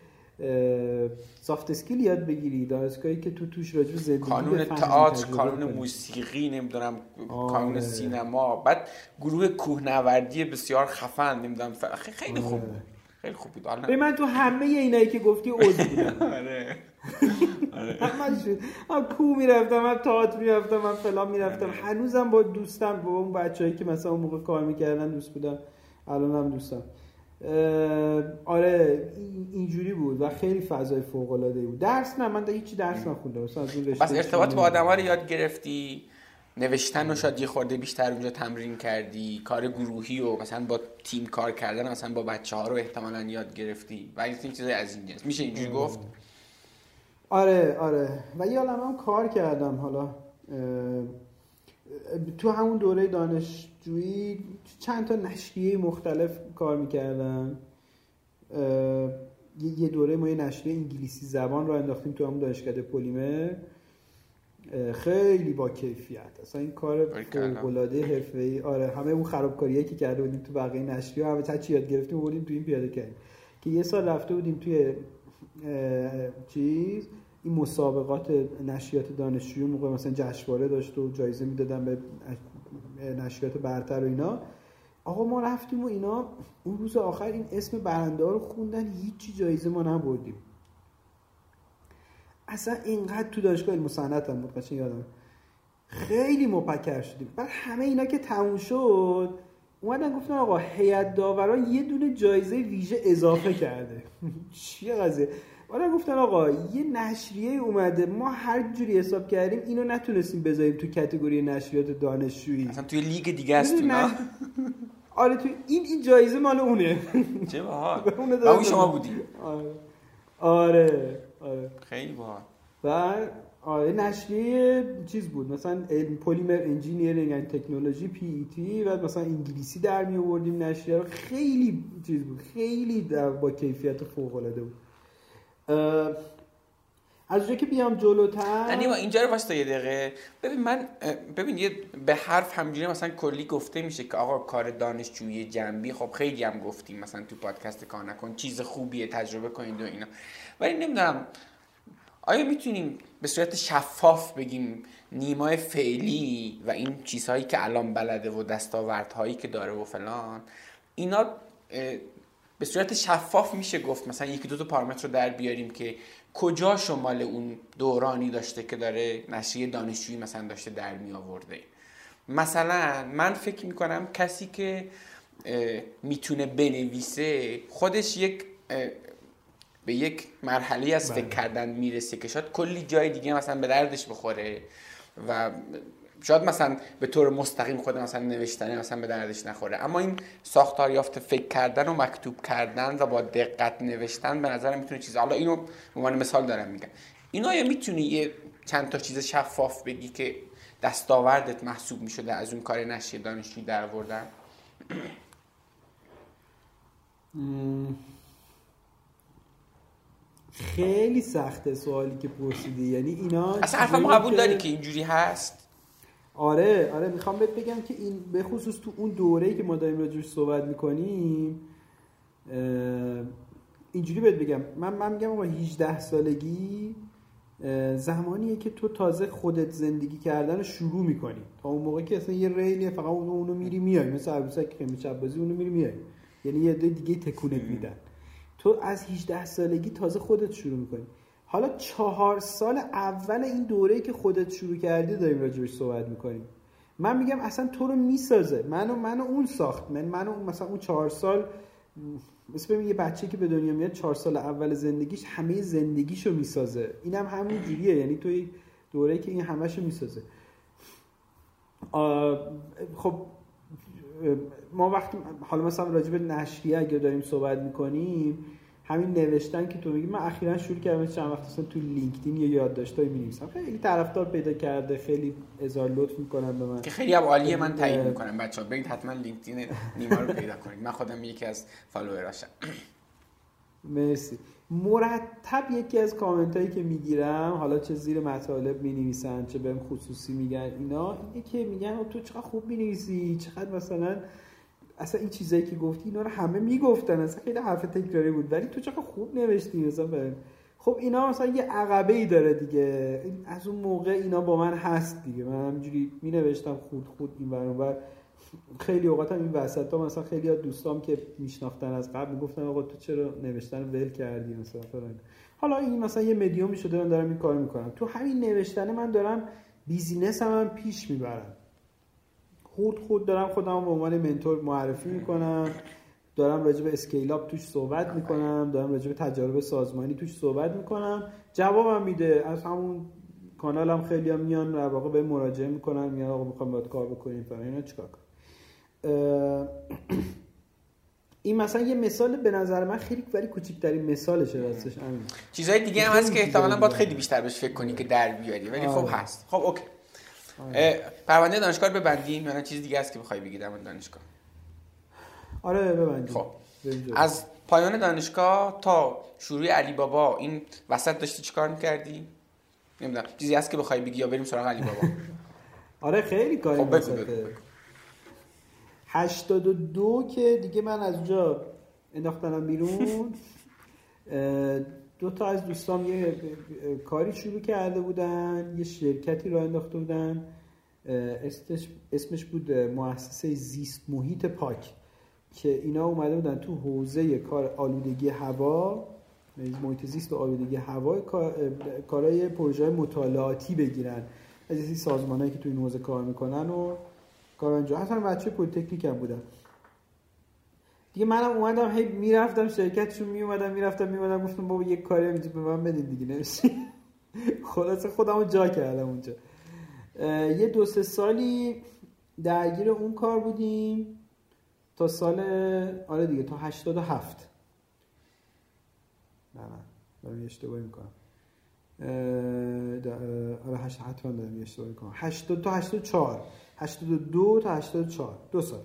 soft skill یاد بگیری دانشگاهی که تو توش راجع به زندگی کانون تئاتر کانون. موسیقی نمی‌دونم آره. کانون سینما. بعد گروه کوهنوردی بسیار خفن نمی‌دونم خیلی خوب بود. خیلی خوب بود. به من تو همه اینایی که گفتی عضو بودم. آره. همش شد. هم کو می‌رفتم هم تئاتر می‌رفتم هم فلان می‌رفتم. هنوزم با دوستم با اون بچه‌ای که مثلا اون موقع کار می‌کردن دوست بودم. الان هم دوستم. آره این- اینجوری بود و خیلی فضای فوق العاده بود. درس نه من دا هیچی درس نخوندم. مثلا از اون رشته بس ارتباط با آدم رو یاد گرفتی؟ نوشتن رو شاید یه خورده بیشتر اونجا تمرین کردی؟ کار گروهی و مثلا با تیم کار کردن مثلا با بچه ها رو احتمالا یاد گرفتی؟ و این چیزای از این جنس. میشه اینجوری گفت؟ آره آره. و یه هم کار کردم حالا تو همون دوره دانشجویی چند تا نشریه مختلف کار می‌کردم. یه دوره ما یه نشریه انگلیسی زبان رو انداختیم تو همون دانشکده پلیمر. خیلی با کیفیت. اصلا این کار. فوق‌العاده حرفه‌ای. آره همه اون خرابکاریایی که کرده بودیم تو بقیه نشریه همه تا چی یاد گرفتیم بودیم تو این پیاده کردیم. که یه سال رفته بودیم توی چیز؟ این مسابقات نشریات دانشجویی موقع مثلا جشنواره داشت و جایزه می‌دادن به نشریات برتر و اینا. آقا ما رفتیم و اینا. اون روز آخر این اسم برنده رو خوندن. هیچی جایزه ما نبردیم. اصلا اینقدر تو دانشگاه علم صنعت هم بود. یادم. خیلی مپکر شدیم. بعد همه اینا که تموم شد اومدن گفتن آقا هیئت داوران یه دونه جایزه ویژه اضافه کرده. چیه قضیه؟ اومدن گفتن آقا یه نشریه اومده ما هر جوری حساب کردیم اینو نتونستیم بذاریم تو کاتگوری نشریات دانشجویی. مثلا توی لیگ دیگه است نش- آره تو این این جایزه مال اونه. چه باحال. اون شما. بودی. آره. آره آره. خیلی باحال. و آره نشریه چیز بود مثلا علم polymer engineering and technology PET و مثلا انگلیسی در می آوردیم نشریه رو خیلی چیز بود خیلی با کیفیت فوق العاده بود. از اونجا که بیام جلوتر. یعنی اینجا رو واسه یه دقیقه. ببین من ببین یه به حرف همینجوری مثلا کلی گفته میشه که آقا کار دانشجویی جنبی خب خیلی هم گفتیم مثلا تو پادکست کار نکن چیز خوبیه تجربه کنید و اینا. ولی نمی‌دونم آیا می‌تونیم به صورت شفاف بگیم نیمای فعلی و این چیزهایی که الان بلده و دستاوردهایی که داره و فلان اینا به صورت شفاف میشه گفت مثلا یکی دو تا پارامتر رو در بیاریم که کجا شمال اون دورانی داشته که داره نشریه دانشجویی مثلا داشته در می آورده مثلا من فکر می‌کنم کسی که می‌تونه بنویسه خودش یک به یک مرحله از فکر بله. کردن می‌رسه که شاید کلی جای دیگه مثلا به دردش بخوره و شاید مثلا به طور مستقیم خود مثلا نوشتن مثلا به دردش نخوره. اما این ساختار یافت فکر کردن و مکتوب کردن و با دقت نوشتن به نظر می‌تونه چیز. حالا اینو به عنوان مثال دارم میگم. اینو یا می‌تونی یه چند تا چیز شفاف بگی که دستاوردت محسوب می‌شده از اون کار نشریه دانشجویی در آوردن؟ خیلی سخته سوالی که پرسیدی. یعنی اینا اصلا حرفمو قبول داری که اینجوری هست؟ آره آره می‌خوام بهت بگم که این به خصوص تو اون دوره‌ای که ما داریم راجعش صحبت می‌کنیم اینجوری بهت بگم. من من میگم آقا 18 سالگی زمانیه که تو تازه خودت زندگی کردن رو شروع می‌کنی. تا اون موقع که اصلا یه ریلیه فقط اونو میری میای. مثل عروسک که شب اونو میری میای. یعنی یه دیگه تکونت میدن. تو از 18 سالگی تازه خودت شروع می‌کنی. حالا چهار سال اول این دوره که خودت شروع کردی داریم راجبش صحبت می‌کنیم. من میگم اصلا تو رو می‌سازه. منو منو اون ساخت. من منو مثلا اون چهار سال مثل یه بچه که به دنیا میاد چهار سال اول زندگیش همه زندگیشو می‌سازه. اینم هم همون جوریه. یعنی توی دوره که این همشو می‌سازه. خب ما وقتی حالا مثلا راجب نشریه اگه داریم صحبت می‌کنیم همین نوشتن که تو میگی من اخیرا شروع کردم چند وقت اصلا تو لینکدین یه یادداشتای می‌نویسم. خیلی طرفدار پیدا کرده خیلی اظهار لطف می‌کنن به من. که خیلی هم عالیه من تایید می‌کنم. بچه‌ها برید حتما لینکدین نیما رو پیدا کنید. من خودم یکی از فالووراشم مرسی. مرتب یکی از کامنت هایی که می‌گیرم حالا چه زیر مطالب می نویسن چه بهم خصوصی میگن اینا اینه که میگن تو چقدر خوب می نویسی چقدر مثلا اصلا این چیزایی که گفتی اینا رو همه می‌گفتن. اصلا خیلی حرف تکراری بود. ولی تو چقدر خوب نوشتی مثلا خب اینا مثلا یه عقبه ای داره دیگه. از اون موقع اینا با من هست دیگه. من همینجوری می نوشتم خود خود این و خیلی اوقات هم این وسط ها مثلا خیلی ها دوستام که میشناختن از قبل می‌گفتن آقا تو چرا نوشتن ول کردی مثلا حالا این مثلا یه مدیومی شده من دارم این کار می‌کنم. تو همین نوشتن من دارم بیزینس هم, پیش می‌برم. خود خود دارم خودم به عنوان منتور معرفی می‌کنم. دارم راجع به اسکیل‌آپ توش صحبت می‌کنم. دارم راجع به تجارب سازمانی توش صحبت می‌کنم. جوابم میده. از همون کانالم خیلی هم میان در واقع به مراجعه می‌کنن. میان آقا می‌خوام باید کار بکنیم فلان. اینا چیکار کنم. این مثلا یه مثال به نظر من خیلی ولی کوچیک‌ترین مثالشه راستش. همین چیزهای دیگه هم هست که احتمالاً باید خیلی بیشتر بهش فکر کنی که در بیاری ولی خب آره. هست. خب اوکی. پرونده دانشگاه رو ببندیم؟ یا چیز دیگه هست که بخوای بگی در دانشگاه؟ آره ببندیم. خب. از پایان دانشگاه تا شروع علی بابا این وسط داشتی چیکار می‌کردی؟ نمی‌دونم چیزی هست که بخوای بگی یا بریم سراغ علی بابا. آره خیلی کاری خب 82 که دیگه من از اونجا انداختنم بیرون دو تا از دوستام یه کاری شروع کرده بودن یه شرکتی را انداخته بودن. اسمش بود مؤسسه زیست محیط پاک که اینا اومده بودن تو حوزه کار آلودگی هوا محیط زیست و آلودگی هوا کارهای پروژه مطالعاتی بگیرن. از این سازمانهایی که تو این حوزه کار می‌کنن و کار انجام اصلا بچه پلیتکنیک هم بودم دیگه منم اومدم هی می‌رفتم شرکتشون میومدم می‌رفتم میومدم گفتم بابا یک کاری اینجا به من بدین دیگه نمیشه خلاص خودمو جا کردم اونجا. یه دو سه سالی درگیر اون کار بودیم تا سال آره دیگه تا 87 نه نه دارم اشتباهی می‌کنم. آره حتما دارم اشتباهی می‌کنم. 80 تا 84 82 تا 84 دو سال.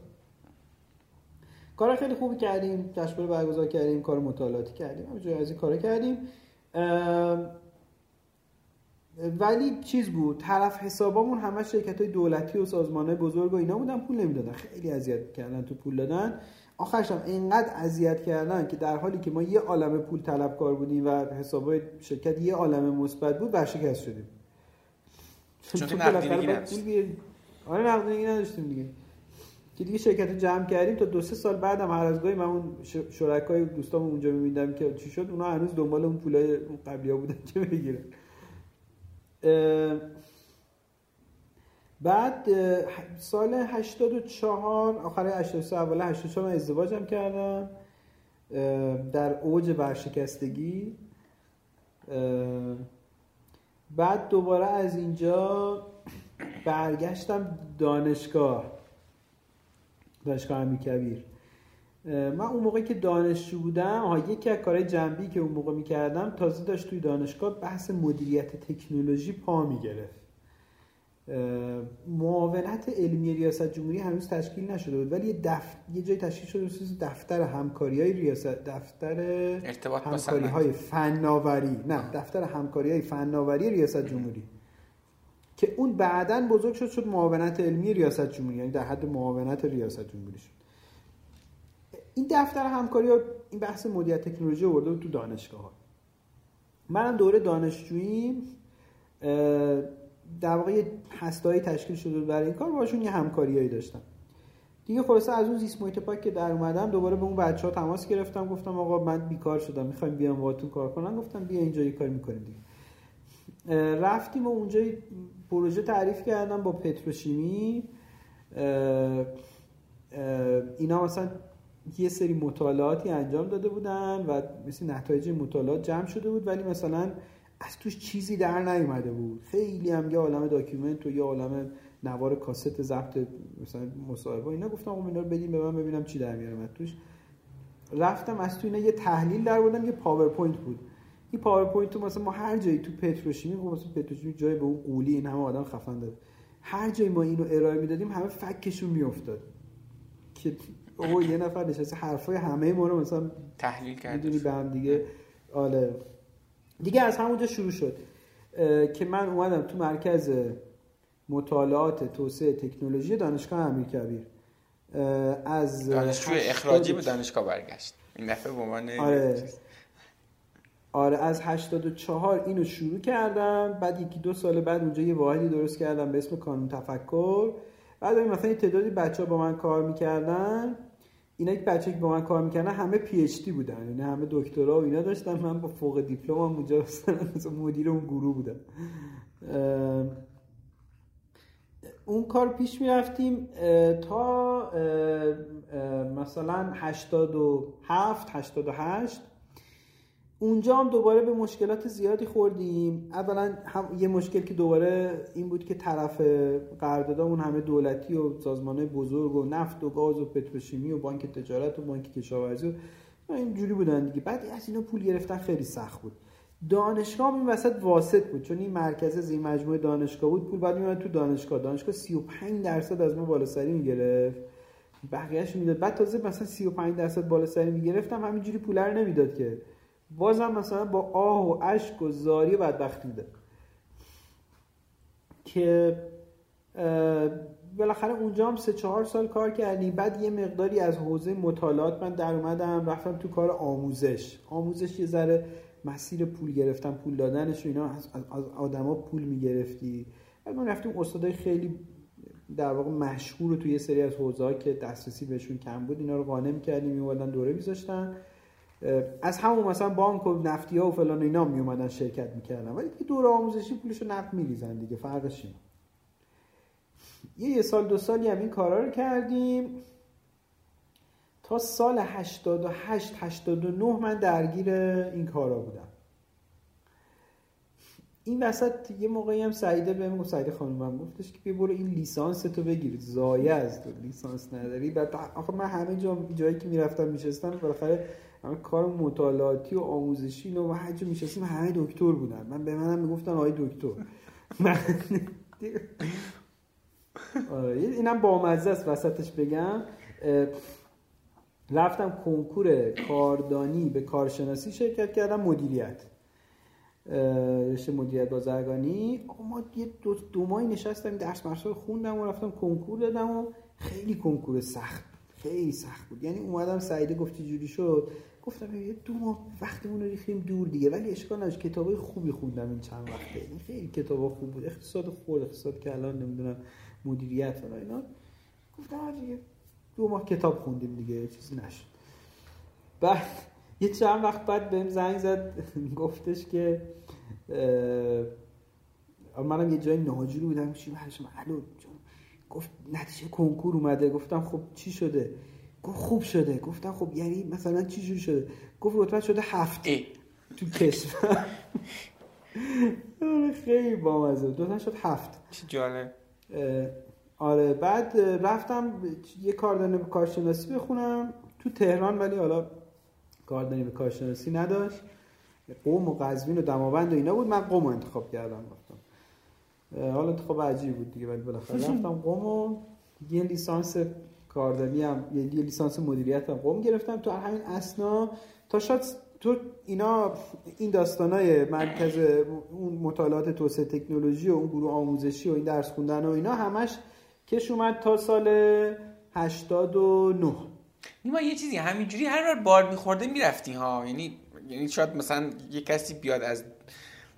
کار خیلی خوبی کردیم جشنواره برگزار کردیم کار مطالعاتی کردیم همه از این کارا کردیم. ولی چیز بود طرف حسابامون همه شرکت های دولتی و سازمان های بزرگ و اینا بودن پول نمی‌دادن خیلی اذیت کردن تو پول دادن. آخرش هم اینقدر اذیت کردن که در حالی که ما یه عالم پول طلبکار بودیم و حساب شرکت یه عالم مثبت بود ورشکست شدیم. چون, نقدینگی آره نقدینگی نداشتیم دیگه. که دیگه شرکت جمع کردیم تا دو سه سال بعدم هر از گاهی من اون شرکای دوستام اونجا می‌بینم که چی شد اونا هنوز دنبال اون پولای اون قبلی ها بودن که بگیرن. بعد سال 84 آخر 83 اول 84 من ازدواجم کردم. در اوج ورشکستگی. بعد دوباره از اینجا برگشتم دانشگاه. دانشگاه امیر کبیر. من اون موقع که دانشجو بودم یکی از کارهای جنبی که اون موقع می‌کردم تازه داشت توی دانشگاه بحث مدیریت تکنولوژی پا می‌گرفت. معاونت علمی ریاست جمهوری هنوز تشکیل نشده بود ولی یه, دف... یه جای تشکیل شده بود دفتر همکاری های ریاست دفتر ارتباط همکاری های فناوری. نه دفتر همکاری های فناوری ریاست جمهوری. که اون بعدا بزرگ شد شد معاونت علمی ریاست جمهوری یعنی در حد معاونت ریاست جمهوری شد. این دفتر همکاری ها این بحث مدیریت تکنولوژی آورده تو دانشگاه ها منم دوره دانشجویی در واقع هستایی تشکیل شده برای این کار باشون یه همکاریایی داشتم. دیگه خلاصه از اون زیست محیط پاک که در اومدم دوباره به اون بچه ها تماس گرفتم گفتم آقا من بیکار شدم می‌خوایم بیام باهاتون کار کنم. گفتم بیا اینجا یه کار می‌کنیم دیگه. رفتیم و اونجا پروژه تعریف کردم با پتروشیمی. اینا مثلا یه سری مطالعاتی انجام داده بودن و مثل نتایج مطالعات جمع شده بود ولی مثلا از توش چیزی در نیومده بود. خیلی هم یه عالم document و یه عالم نوار کاست ضبط مثلا مصاحبه اینا. گفتم آقا اینا رو بدیم به من ببینم چی در میاره. توش رفتم از تو اینا یه تحلیل درآوردم یه پاورپوینت بود. این پاورپوینت تو مثلا ما هر جایی تو پتروشیمی خب مثلا پتروشیمی جای به اون قولی این همه آدم خفن داد هر جایی ما اینو ارائه می‌دادیم همه فکشون میافتاد. که او یه نفر نشسته حرفای همه ما رو مثلا تحلیل کرد می‌دونی به هم دیگه. آله دیگه از همونجا شروع شد. که من اومدم تو مرکز مطالعات توسعه تکنولوژی دانشگاه امیرکبیر. از دانشجوی اخراجی به دانشگاه برگشت. این دفعه به عنوان آره. آره از 84 اینو شروع کردم بعد یکی دو سال بعد اونجا یه واحدی درست کردم به اسم کانون تفکر. بعد مثلا یه تعدادی بچه ها با من کار می‌کردن. اینا یک بچه که با من کار می‌کردن همه پی اچ دی بودن. یعنی همه دکترا و اینا داشتن. من با فوق دیپلم اونجا مثلا مدیر اون گروه بودم. اون کار پیش می‌رفتیم تا مثلا 87 88 اونجا هم دوباره به مشکلات زیادی خوردیم. اولا هم یه مشکل که دوباره این بود که طرف قراردادامون همه دولتی و سازمان بزرگ و نفت و گاز و پتروشیمی و بانک تجارت و بانک کشاورزی و اینجوری بودن دیگه. بعد از اینا پول گرفتن خیلی سخت بود. دانشگاه این وسط واسط بود. چون این مرکز زیر مجموعه دانشگاه بود پول بعد میومد تو دانشگاه. دانشگاه 35 درصد از ما بالا سری می‌گرفت. بقیه‌اش می‌داد. بعد تازه مثلا 35 درصد بالا سری می‌گرفتم همینجوری پول رو نمی‌داد که. بازم مثلا با آه و اشک و زاری و بدبختی میده که بالاخره اونجا هم سه چهار سال کار کردیم بعد یه مقداری از حوزه مطالعات من در اومدم رفتم تو کار آموزش. آموزش یه ذره مسیر پول گرفتم پول دادنش و اینا. از, آدما پول می‌گرفتی. بعد من رفتیم استادای خیلی در واقع مشهور توی یه سری از حوزه که دسترسی بهشون کم بود اینا رو قانع کردیم میومدن دوره میذاشتن. از همون مثلا بانک و نفتی ها و فلان اینا می اومدن شرکت می‌کردن. ولی دیگه دور آموزشی پولشو نقد میریزن دیگه فرقش اینه. یه یه سال دو سالی هم این کارا رو کردیم. تا سال 88 89 من درگیر این کارا بودم. این وسط یه موقعی هم سعیده بهم گفت سعیده خانم گفتش که بیا برو این لیسانس تو بگیر. زایه از تو لیسانس نداری. بعد آخه من همه جا جایی که می‌رفتم میشستم بالاخره همه کار مطالعاتی و آموزشی و هر جا میشستیم همه دکتر بودن. من به منم می‌گفتن آقای دکتر. آره اینم با است وسطش بگم. رفتم کنکور کاردانی به کارشناسی شرکت کردم مدیریت. رشته مدیریت بازرگانی. ما یه دو, دو ماهی نشستم درس مرسال خوندم و رفتم کنکور دادم و خیلی کنکور سخت. خیلی سخت بود. یعنی اومدم سعیده گفتی جوری شد. گفتم یه دو ماه وقتمون رو ریختیم دور دیگه. ولی اشکال نداشت. کتابای خوبی خوندم این چند وقته. خیلی کتابا خوب بود. اقتصاد خورد اقتصاد که الان نمی‌دونم مدیریت و اینا. گفتم دیگه دو ماه کتاب خوندیم دیگه چیزی نشد. بعد یه چند وقت بعد بهم زنگ زد گفتش که منم یه جای ناجوری بودم. چی برشم الو گفت نتیجه کنکور اومده. گفتم خب چی شده؟ گفت خوب شده. گفتم خب یعنی مثلا چی جوری شده؟ گفت رتبه شده هفت. تو کشور. آره، خیلی بامزه دو شد هفت. چی جالب. آره بعد رفتم یه کاردانی به کارشناسی بخونم تو تهران ولی حالا کاردانی به کارشناسی نداشت. قوم و قزوین و دماوند و اینا بود. من قوم انتخاب کردم رفتم. حالا انتخاب عجیب بود دیگه ولی بالاخره رفتم قوم و یه لیسانس کاردانی هم یه لیسانس مدیریت هم قوم گرفتم. تو همین اسنا تا شاید تو اینا این داستانای مرکز اون مطالعات توسعه تکنولوژی و اون گروه آموزشی و این درس خوندن و اینا همش کش اومد تا سال 89 نیما یه چیزی همینجوری هر بار بار میخورده می‌رفتی ها؟ یعنی یعنی شاید مثلا یه کسی بیاد از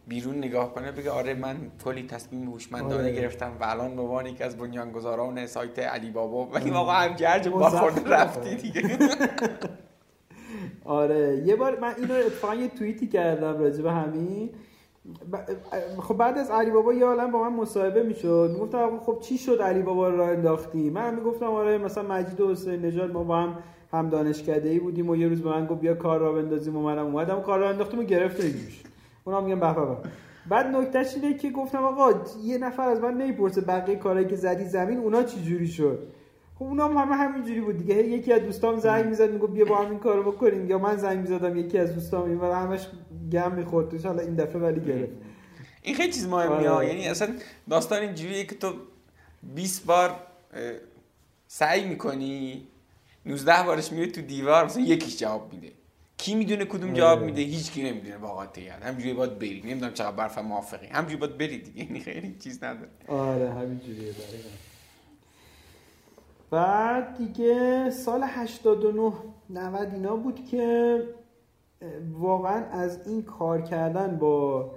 بیرون نگاه کنه بگه آره من کلی تصمیم هوشمندانه آره. گرفتم و الان به عنوان یکی از بنیانگذاران سایت علی بابا ولی واقعا هم جرج خورده رفتی دیگه. آره. یه بار من اینو اتفاقا یه توییتی کردم راجع به همین. خب بعد از علی بابا یه عالم با من مصاحبه می‌شد. می‌گفتم خب چی شد علی بابا رو انداختی؟ من می‌گفتم آره مثلا مجید و حسین نژاد ما با هم هم دانشکده ای بودیم و یه روز به من گفت بیا کار را بندازیم و منم اومدم کار را انداختم و گرفت نگیش اونا میگن به به بعد نکتهش اینه که گفتم آقا یه نفر از من نمی‌پرسه بقیه کارهایی که زدی زمین اونا چی جوری شد؟ خب اونا هم همه همینجوری بود دیگه. یکی از دوستام زنگ می‌زد می‌گفت بیا با هم این کارو بکنیم. یا من زنگ می‌زدم یکی از دوستام این همش گم می‌خورد. حالا این دفعه ولی گرفت. این خیلی چیز مهمیه آره. یعنی اصلا داستان اینجوریه که تو 20 بار سعی می‌کنی 19 بارش میره تو دیوار مثلا یکیش جواب میده. کی می‌دونه کدوم جواب آره. میده؟ هیچ کی نمی‌دونه. واقعا یاد همینجوری باید بری نمی‌دونم چقدر برف موافقی. همینجوری باید بری دیگه. یعنی خیلی چیز نداره. آره همینجوریه بعد دیگه سال 89 90 اینا بود که واقعا از این کار کردن با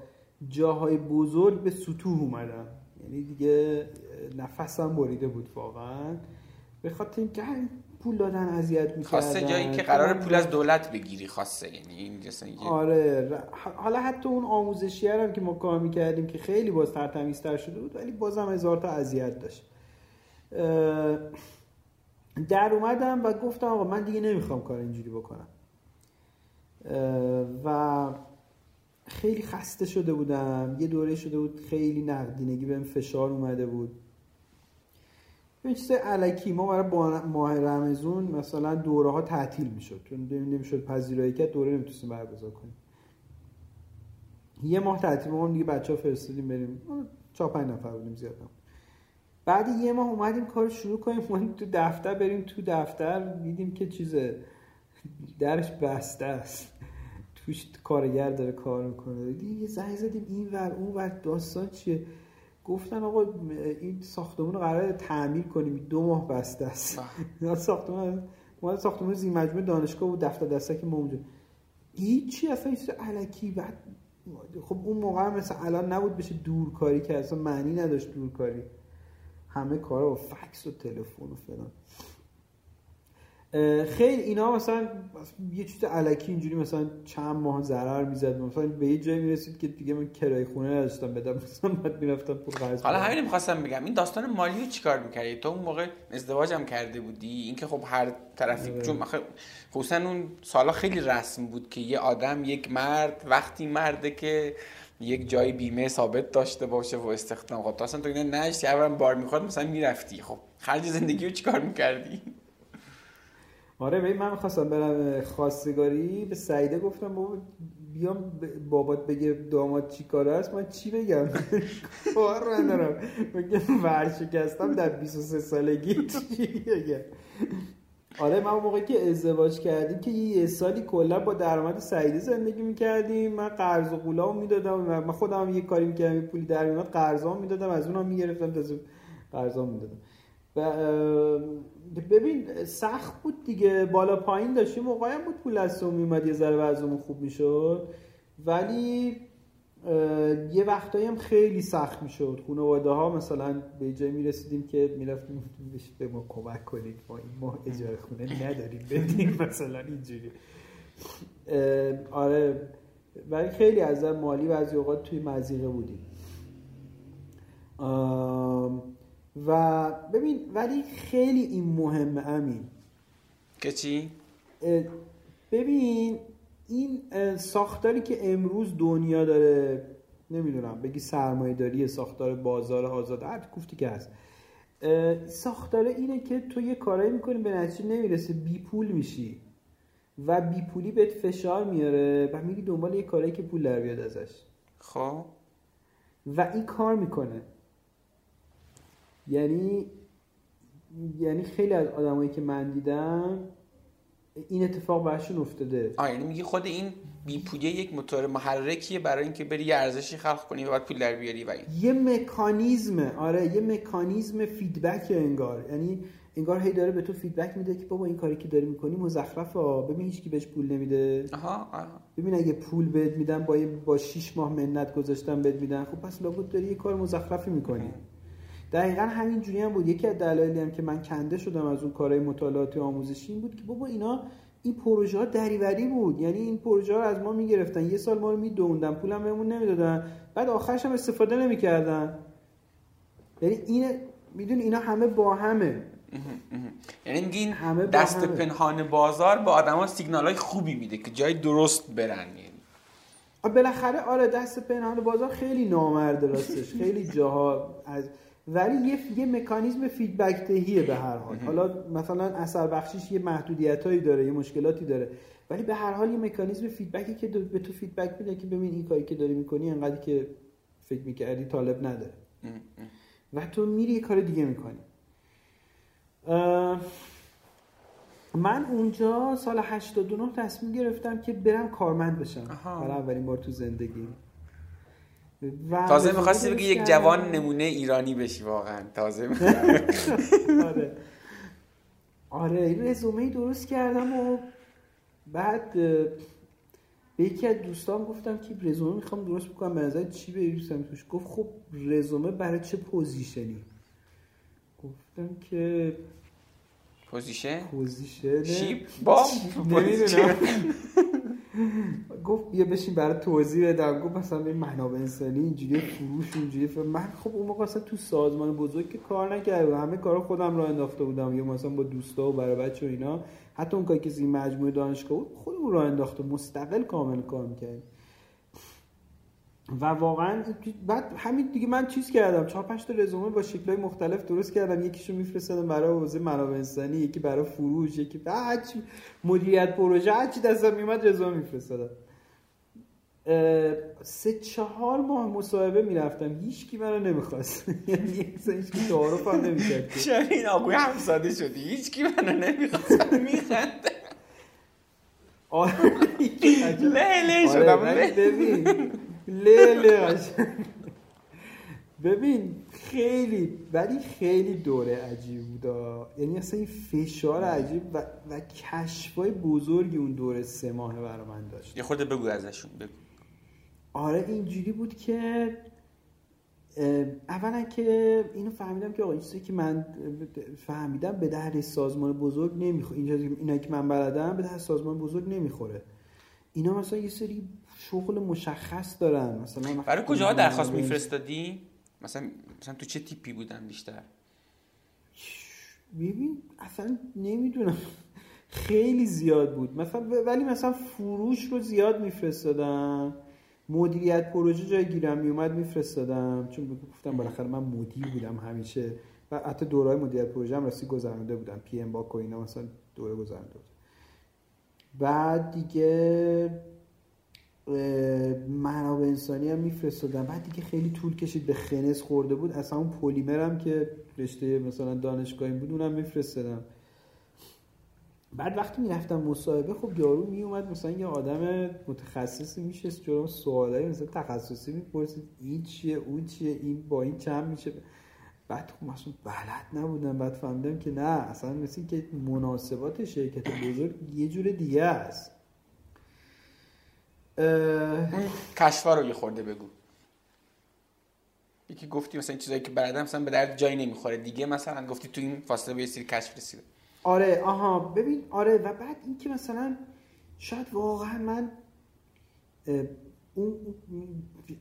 جاهای بزرگ به سطوح اومدم. یعنی دیگه نفسم بریده بود واقعا. به خاطر اینکه پول دادن اذیت می‌کردن. خواسته جایی که قرار پول از دولت بگیری خواسته یعنی این آره حالا حتی اون آموزشی هم که ما کار می‌کردیم که خیلی باز ترتمیزتر شده بود ولی بازم هزار تا اذیت داشت. در اومدم و گفتم آقا من دیگه نمی‌خوام کار اینجوری بکنم. و خیلی خسته شده بودم. یه دوره شده بود خیلی نقدینگی بهم فشار اومده بود. این چیز علکی ما برای ماه رمزون مثلا دوره ها تعطیل می‌شد. چون نمی‌شد پذیرایی کرد دوره نمی‌تونستیم برگزار کنیم. یه ماه تعطیل ما دیگه بچه ها فرستادیم بریم. چهار پنج نفر بودیم زیاد. بعد یه ماه اومدیم کار شروع کنیم اومدیم تو دفتر بریم تو دفتر دیدیم که چیز درش بسته است. توش کارگر داره کار می‌کنه. دیدیم یه زنگ زدیم این ور اون ور داستان چیه؟ گفتن آقا این ساختمون رو قرار تعمیر کنیم. دو ماه بسته است. ساختمون ما ساختمون زی مجموعه دانشگاه و دفتر دسته که ما اونجا. هیچی اصلا چیز علکی. بعد خب اون موقع مثل الان نبود بشه دورکاری که اصلا معنی نداشت دورکاری. همه کارا با فکس و تلفن و فلان. خیلی اینا مثلا یه چیز علکی اینجوری مثلا چند ماه ضرر می‌زد. مثلا به یه جایی می‌رسید که دیگه من کرایه خونه نداشتم بدم مثلا بعد می‌رفتم پول قرض حالا همین می‌خواستم بگم این داستان مالی رو چیکار می‌کردی؟ تو اون موقع ازدواجم کرده بودی؟ اینکه خب هر طرفی آره. چون خصوصا اون سالا خیلی رسم بود که یه آدم یک مرد وقتی مرده که یک جای بیمه ثابت داشته باشه و استخدام خب تو اصلا تو اینا نشتی اولا بار می‌خواد مثلا می‌رفتی. خب خرج زندگی رو چیکار می‌کردی؟ آره ببین من می‌خواستم برم خواستگاری. به سعیده گفتم بابا بیام بابات بگه داماد چی کاره است. من چی بگم؟ کار ندارم. بگم ورشکستم در 23 سالگی. چی بگم؟ آره من موقعی که ازدواج کردیم که یه سالی کلا با درآمد سعیده زندگی می‌کردیم. من قرض و قولام می‌دادم. من خودم یه کاری می‌کردم یه پولی در میاد قرضام می‌دادم. از اونم می‌گرفتم تا قرضام می‌دادم. ببین سخت بود دیگه. بالا پایین داشتیم موقعی بود پول از میومد یه ذره وضعمون خوب می‌شد. ولی یه وقتایی هم خیلی سخت می‌شد. خانواده ها مثلا به جای می‌رسیدیم که می‌رفتیم به ما کمک کنید. ما این ماه اجاره خونه نداریم. بدیم مثلا اینجوری. آره. ولی خیلی از مالی بعضی اوقات توی مزیقه بودیم. و ببین ولی خیلی این مهمه امین. که چی؟ ببین این ساختاری که امروز دنیا داره نمی‌دونم بگی سرمایه داری ساختار بازار آزاد هر گفتی که هست. ساختار اینه که تو یه کارایی می‌کنی به نتیجه نمی‌رسه بی پول میشی. و بی پولی بهت فشار میاره و میری دنبال یه کارایی که پول در بیاد ازش. خب. و این کار می‌کنه. یعنی یعنی خیلی از آدمایی که من دیدم این اتفاق برشون افتاده. آه یعنی میگی خود این بیپولی یک موتور محرکیه برای اینکه بری یه ارزشی خلق کنی و بعد پول در بیاری و این. یه مکانیزمه آره یه مکانیزم feedback انگار. یعنی انگار هی داره به تو feedback میده که بابا این کاری که داری می‌کنی مزخرفه ببین هیچ کی بهش پول نمیده. آها آها ببین اگه پول بهت میدن با با 6 ماه منت گذاشتن بهت میدن. خب پس لابد داری یه کار مزخرفی می‌کنی. دقیقا همین جوری هم بود. یکی از دلایلی هم که من کنده شدم از اون کارهای مطالعاتی آموزشی این بود که بابا اینا این پروژه ها دریوری بود. یعنی این پروژه ها رو از ما می‌گرفتن. یه سال ما رو میدوندن. پولم بهمون نمی‌دادن. بعد آخرش هم استفاده نمی‌کردن. یعنی این میدون اینا همه با همه. یعنی میگین همه دست همه. پنهان بازار به آدما سیگنال های خوبی میده که جای درست برن. بالاخره آره دست پنهان بازار خیلی نامرد راستش. خیلی جاها از ولی یه, یه مکانیزم فیدبک دهیه به هر حال. حالا مثلا اثر بخشیش یه محدودیتایی داره یه مشکلاتی داره. ولی به هر حال یه مکانیزم feedback ی که به تو feedback میده که ببین این کاری که داری می‌کنی انقدر که فکر می‌کردی طالب نداره. و تو میری یه کار دیگه می‌کنی. من اونجا سال 89 تصمیم گرفتم که برم کارمند بشم. برای اولین بار تو زندگی تازه می‌خواستی بگی یک جوان نمونه ایرانی بشی واقعا. تازه آره. آره این رزومه درست کردم و بعد به یکی از دوستان گفتم که رزومه می‌خوام درست بکنم به نظر چی بنویسم توش؟ گفت خب رزومه برای چه position ی؟ گفتم که پوزیشن؟ پوزیشن شیپ؟ با نمی‌دونم. گفت بیا بشین برات توضیح بدم. گفت مثلا به منابع انسانی اینجوری فروش اینجوری من خب اون موقع اصلا تو سازمان بزرگ که کار نکردم. همه کارا خودم راه انداخته بودم. یا مثلا با دوستا و برای بچه و اینا. حتی اون کاری که این مجموعه دانشگاه بود خودمون راه انداخته مستقل کامل کار می‌کردیم. و واقعا بعد همین دیگه من چیز کردم چهار پنج تا رزومه با شکلهای مختلف درست کردم. یکیشو میفرستادم برای حوزه منابع انسانی یکی برای فروش یکی هر مدیریت پروژه هر چی دستم میومد رزومه میفرستادم. سه چهار ماه مصاحبه می‌رفتم. هیچ کی منو نمی‌خواست. یعنی هیچ کی تعارف هم نمی‌کرد. چرا این آقوی هم ساده شدی؟ هیچ کی منو نمی‌خواست. میخنده آره له شدم لیله ببین خیلی ولی خیلی دوره عجیب بود یعنی اصلا این فشار عجیب و, و کشفای بزرگی اون دوره سه ماه برای من داشت. یه خورده بگو ازشون بگو. آره اینجوری بود که اولا که اینو فهمیدم که آقا چیزی که من فهمیدم به درد سازمان بزرگ نمی‌خوره اینجا اینا که من بلدم به درد سازمان بزرگ نمی‌خوره. اینا مثلا یه سری شغل مشخص دارن. مثلا برای کجاها درخواست میفرستادی؟ مثلا مثلا تو چه تیپی بودن بیشتر؟ ببین اصلا نمی‌دونم. خیلی زیاد بود. مثلا ولی مثلا فروش رو زیاد میفرستادم. مدیریت پروژه جای گیرم میومد میفرستادم. چون گفتم بالاخره من مدیر بودم همیشه. و حتی دورهای مدیریت پروژه هم راستی گذرانده بودم. پی ام با اینا مثلا دوره گذرانده بود. بعد دیگه منابع انسانی هم میفرستادم بعد دیگه خیلی طول کشید به خنس خورده بود. اصلا اون پلیمر هم که رشته مثلا دانشگاهی بود اونم میفرستادم بعد وقتی می‌رفتم مصاحبه خب یارو میومد مثلا یه آدم متخصصی میشه جلو سوالایی مثلا تخصصی می‌پرسید. این چیه؟ اون چیه؟ این با این چند میشه؟ بعد خب مثلا بلد نبودم. بعد فهمیدم که نه اصلا مثل که مناسبات شرکت بزرگ یه جور دیگه است. کشفا رو یه خورده بگو. یکی گفتی مثلا چیزایی که بردم مثلا به درد جایی نمی‌خوره. دیگه مثلا گفتی تو این فاصله به یه سری کشف رسیده. آره آها. ببین آره و بعد اینکه مثلا شاید واقعا من اون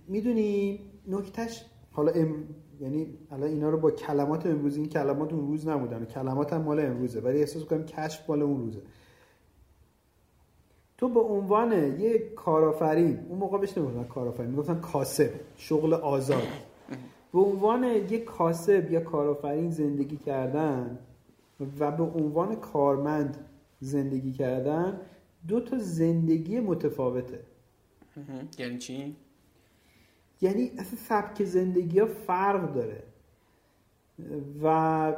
می‌دونی نکتش حالا ام... یعنی الان اینا رو با کلمات امروزی این کلمات اون روز نبودن کلمات هم مال امروزه ولی احساس کنم کشف مال اون روزه. تو به عنوان یه کارآفرین اون موقع بهش نمی‌گفتن کارآفرین می‌گفتن کاسب شغل آزاد. به عنوان یه کاسب یا کارآفرین زندگی کردن و به عنوان کارمند زندگی کردن دو تا زندگی متفاوته. یعنی چی؟ یعنی اصلا سبک زندگی ها فرق داره. و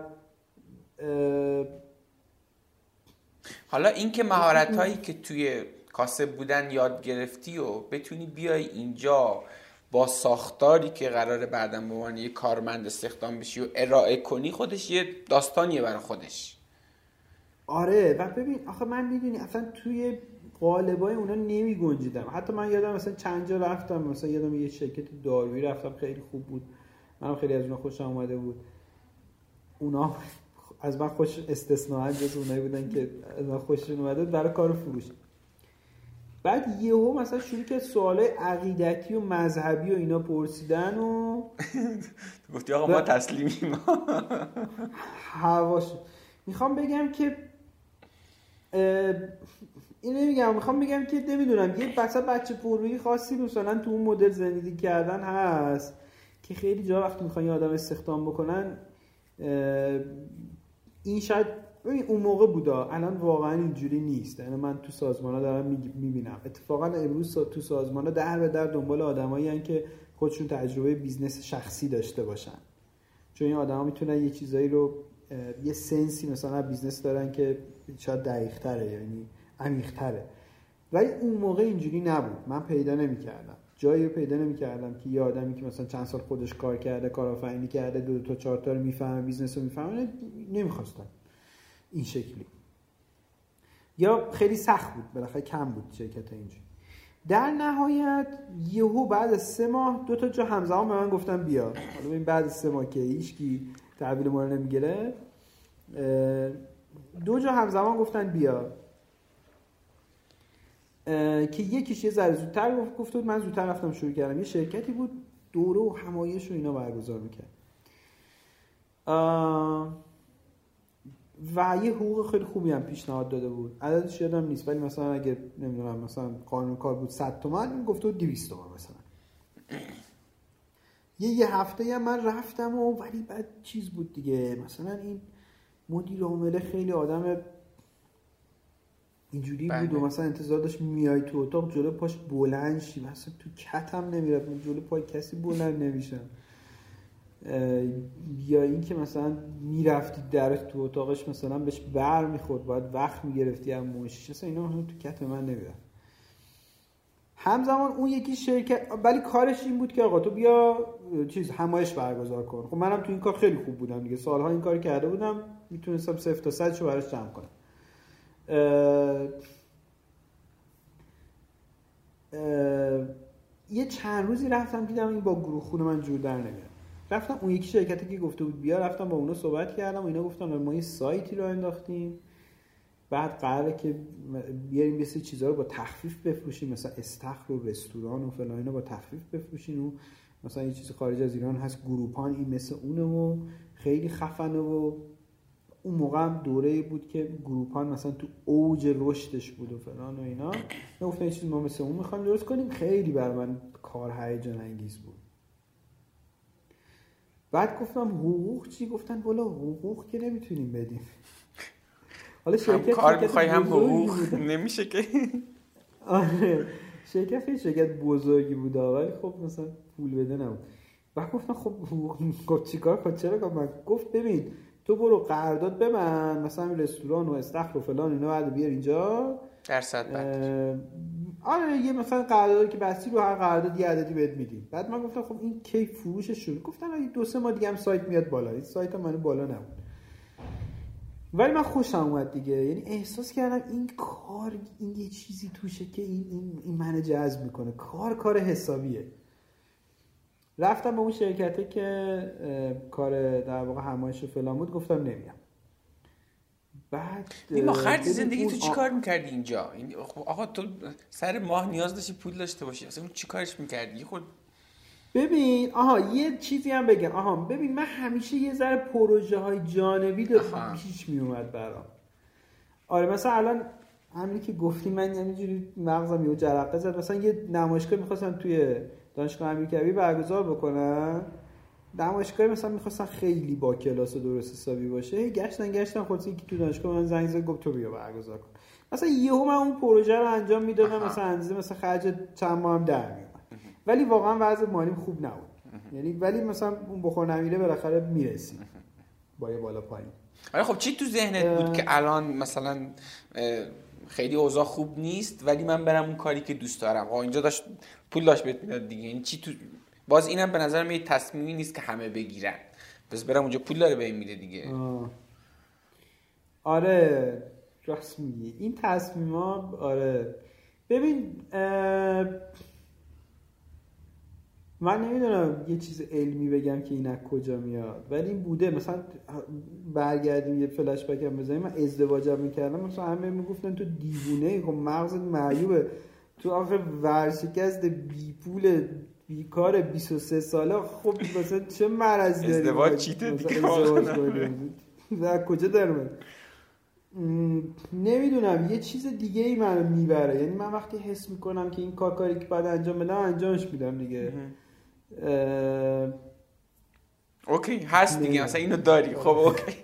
حالا اینکه مهارت هایی که توی کاسب بودن یاد گرفتی و بتونی بیای اینجا با ساختاری که قراره بعدا به عنوان یه کارمند استخدام بشی و ارائه کنی خودش یه داستانیه برای خودش. آره و ببین آخه من می‌دونی اصلا توی قالبای اونا نمی گنجیدم حتی من یادم مثلا چند جا رفتم مثلا یادم یه شرکت دارویی رفتم خیلی خوب بود. منم خیلی از اونا خوشم اومده بود. اونا از من خوش استثناء جز اونایی بودن که از من خوششون اومده برای کار فروش. بعد یهو مثلا شروع که سوال عقیدتی و مذهبی و اینا پرسیدن و گفتی آقا ما تسلیمیم. هواش می‌خوام بگم که این نمیگم می‌خوام بگم که نمی‌دونم یه بسا بچه پرویی خاصی مثلا تو اون مدل زندگی کردن هست که خیلی جا وقتی می‌خوان یه آدم استخدام بکنن این شاید اون موقع بودا. الان واقعا اینجوری نیست. یعنی من تو سازمان دارم می‌بینم. اتفاقا امروز تو سازمان در به در دنبال آدمایی که خودشون تجربه business شخصی داشته باشن. چون این آدما می‌تونن یه چیزایی رو یه sense ی مثلا business دارن که شاید دقیق تره یعنی عمیق تره ولی اون موقع اینجوری نبود. من پیدا نمی‌کردم. جایی رو پیدا نمی‌کردم که یه آدمی که مثلا چند سال خودش کار کرده کارآفرینی کرده دو دو تا چهار تا رو می‌فهمه business رو می‌فهمه نمی‌خواستم. این شکلی. یا خیلی سخت بود بالاخره کم بود شرکت اینجوری در نهایت یهو بعد از سه ماه دو تا جا همزمان به من گفتن بیا. حالا این بعد سه ماه که هیچکی تحویل ما رو نمی‌گیره دو جا همزمان گفتن بیا. که یکیش یه ذره زودتر گفت بود من زودتر رفتم شروع کردم. یه شرکتی بود دوره و همایش و اینا برگزار می‌کرد. و یه حقوق خیلی خوبی هم پیشنهاد داده بود. عددش یادم نیست ولی مثلا اگه نمی‌دونم مثلا قانون کار بود 100 تومن گفته بود 200 تومن مثلا. یه یه هفته هم من رفتم و ولی بعد چیز بود دیگه. مثلا این مدیر عامله خیلی آدم اینجوری بود و بله. مثلا انتظار داشت میای تو اتاق جلو پاش بلند شی. مثلا تو کتم نمی‌رفت من جلو پای کسی بلند نمیشم. یا اینکه مثلا می‌رفتی در تو اتاقش مثلا بهش بر می‌خورد باید وقت می‌گرفتی هم موشش. اصلا اینا تو کت من نمی‌رفت همزمان اون یکی شرکت ولی کارش این بود که آقا تو بیا چیز همایش برگزار کن. خب منم تو این کار خیلی خوب بودم دیگه. سالها این کار کرده بودم. می‌تونستم صفر تا صد براش جمع کنم. یه چند روزی رفتم دیدم این با گروه خود من جور در نمیاد. رفتم اون یکی شرکتی که گفته بود بیا رفتم با اونا صحبت کردم. و اینا گفتن ما یه سایتی رو انداختیم. بعد قراره که بیاریم یه سری چیزها رو با تخفیف بفروشیم. مثلا استخر و رستوران و فلان اینا با تخفیف بفروشیم و مثلا یه چیز خارج از ایران هست گروپان این مثل اونه و خیلی خفنه و اون موقع هم دوره بود که گروپان مثلا تو اوج رشدش بود و فلان و اینا. گفتن یه چیز ما مثل اون می‌خوایم درست کنیم. خیلی بر من کار هیجان انگیز بود. بعد گفتم حقوق چی؟ گفتن بالا حقوق که نمی‌تونیم بدیم. حالا شرکت کار می‌خوای هم حقوق نمیشه که. آره. شرکت خیلی شرکت بزرگی بود ولی خب مثلا پول بده نبود. بعد گفتم خب گفت چیکار کنم چرا من گفت ببین تو برو قرارداد من مثلا رستوران و استخر و فلان اینا بعد بیار اینجا. درصد بعد. آره یه مثلا قراردادی که بستی رو هر قرارداد یه عددی بهت میدیم. بعد من گفتم خب این کی فروش شروع؟ گفتن دو سه ماه دیگه هم سایت میاد بالا. این سایت من بالا نبود. ولی من خوشم اومد دیگه. یعنی احساس کردم این کار این یه چیزی توشه که این, این, این منو جذب می‌کنه. کار کار حسابیه. رفتم به اون شرکته که کار در واقع همایش و فلان بود گفتم نمیام بعد ما خرج زندگی تو چی کار می‌کردی اینجا؟ خب آقا تو سر ماه نیاز داشتی پول داشته باشی اصلا اون چی کارش می‌کردی؟ خود ببین آها یه چیزی هم بگم. آها ببین من همیشه یه ذره پروژه های جانبی پیش میومد برام. آره مثلا الان همینی که گفتی من همینجوری مغزم یه جرقه زد. مثلا یه نمایشگاه می‌خواستم توی دانشگاه امیرکبیر برگزار بکنن؟ نمایشگاه مثلا می‌خواستن خیلی با کلاس و درست حسابی باشه. گشتن گشتن. خودی که تو دانشگاه من زنگ زد گفت تو بیا برگزار کن. مثلا یهو من اون پروژه رو انجام می‌دادم مثلا اندازه مثلا خرج چند ماه هم در میومد ولی واقعا وضع مالیم خوب نبود. یعنی ولی مثلا اون بخور نمیره بالاخره می‌رسی با یه بالا پایین. آره خب چی تو ذهنت بود که الان مثلا خیلی اوضاع خوب نیست ولی من برم اون کاری که دوست دارم. آقا اینجا داشت پول داشت بهت می‌داد دیگه. این چی تو باز اینم به نظرم یه تصمیمی نیست که همه بگیرن. بس برم اونجا پول داره به میده دیگه. آه. آره راست میگی. این تصمیم ها آره. ببین من نمی‌دونم یه چیز علمی بگم که این از کجا میاد ولی این بوده. مثلا برگردیم یه فلش بک هم بزنیم. من ازدواجم می‌کردم مثلا همه می‌گفتن تو دیوونه. خب مغزت معیوبه. تو آخه ورشکست بی پول بیکار 23 ساله. خب مثلا چه مرضی داری ازدواج چیته؟ دیگه در کجا در نمی‌دونم. یه چیز دیگه ای منو می‌بره. یعنی من وقتی حس می‌کنم که این کار کاری که باید انجام بدم انجامش میدم دیگه. اوکی هست دیگه مثلا اینو داری. خب اوکی.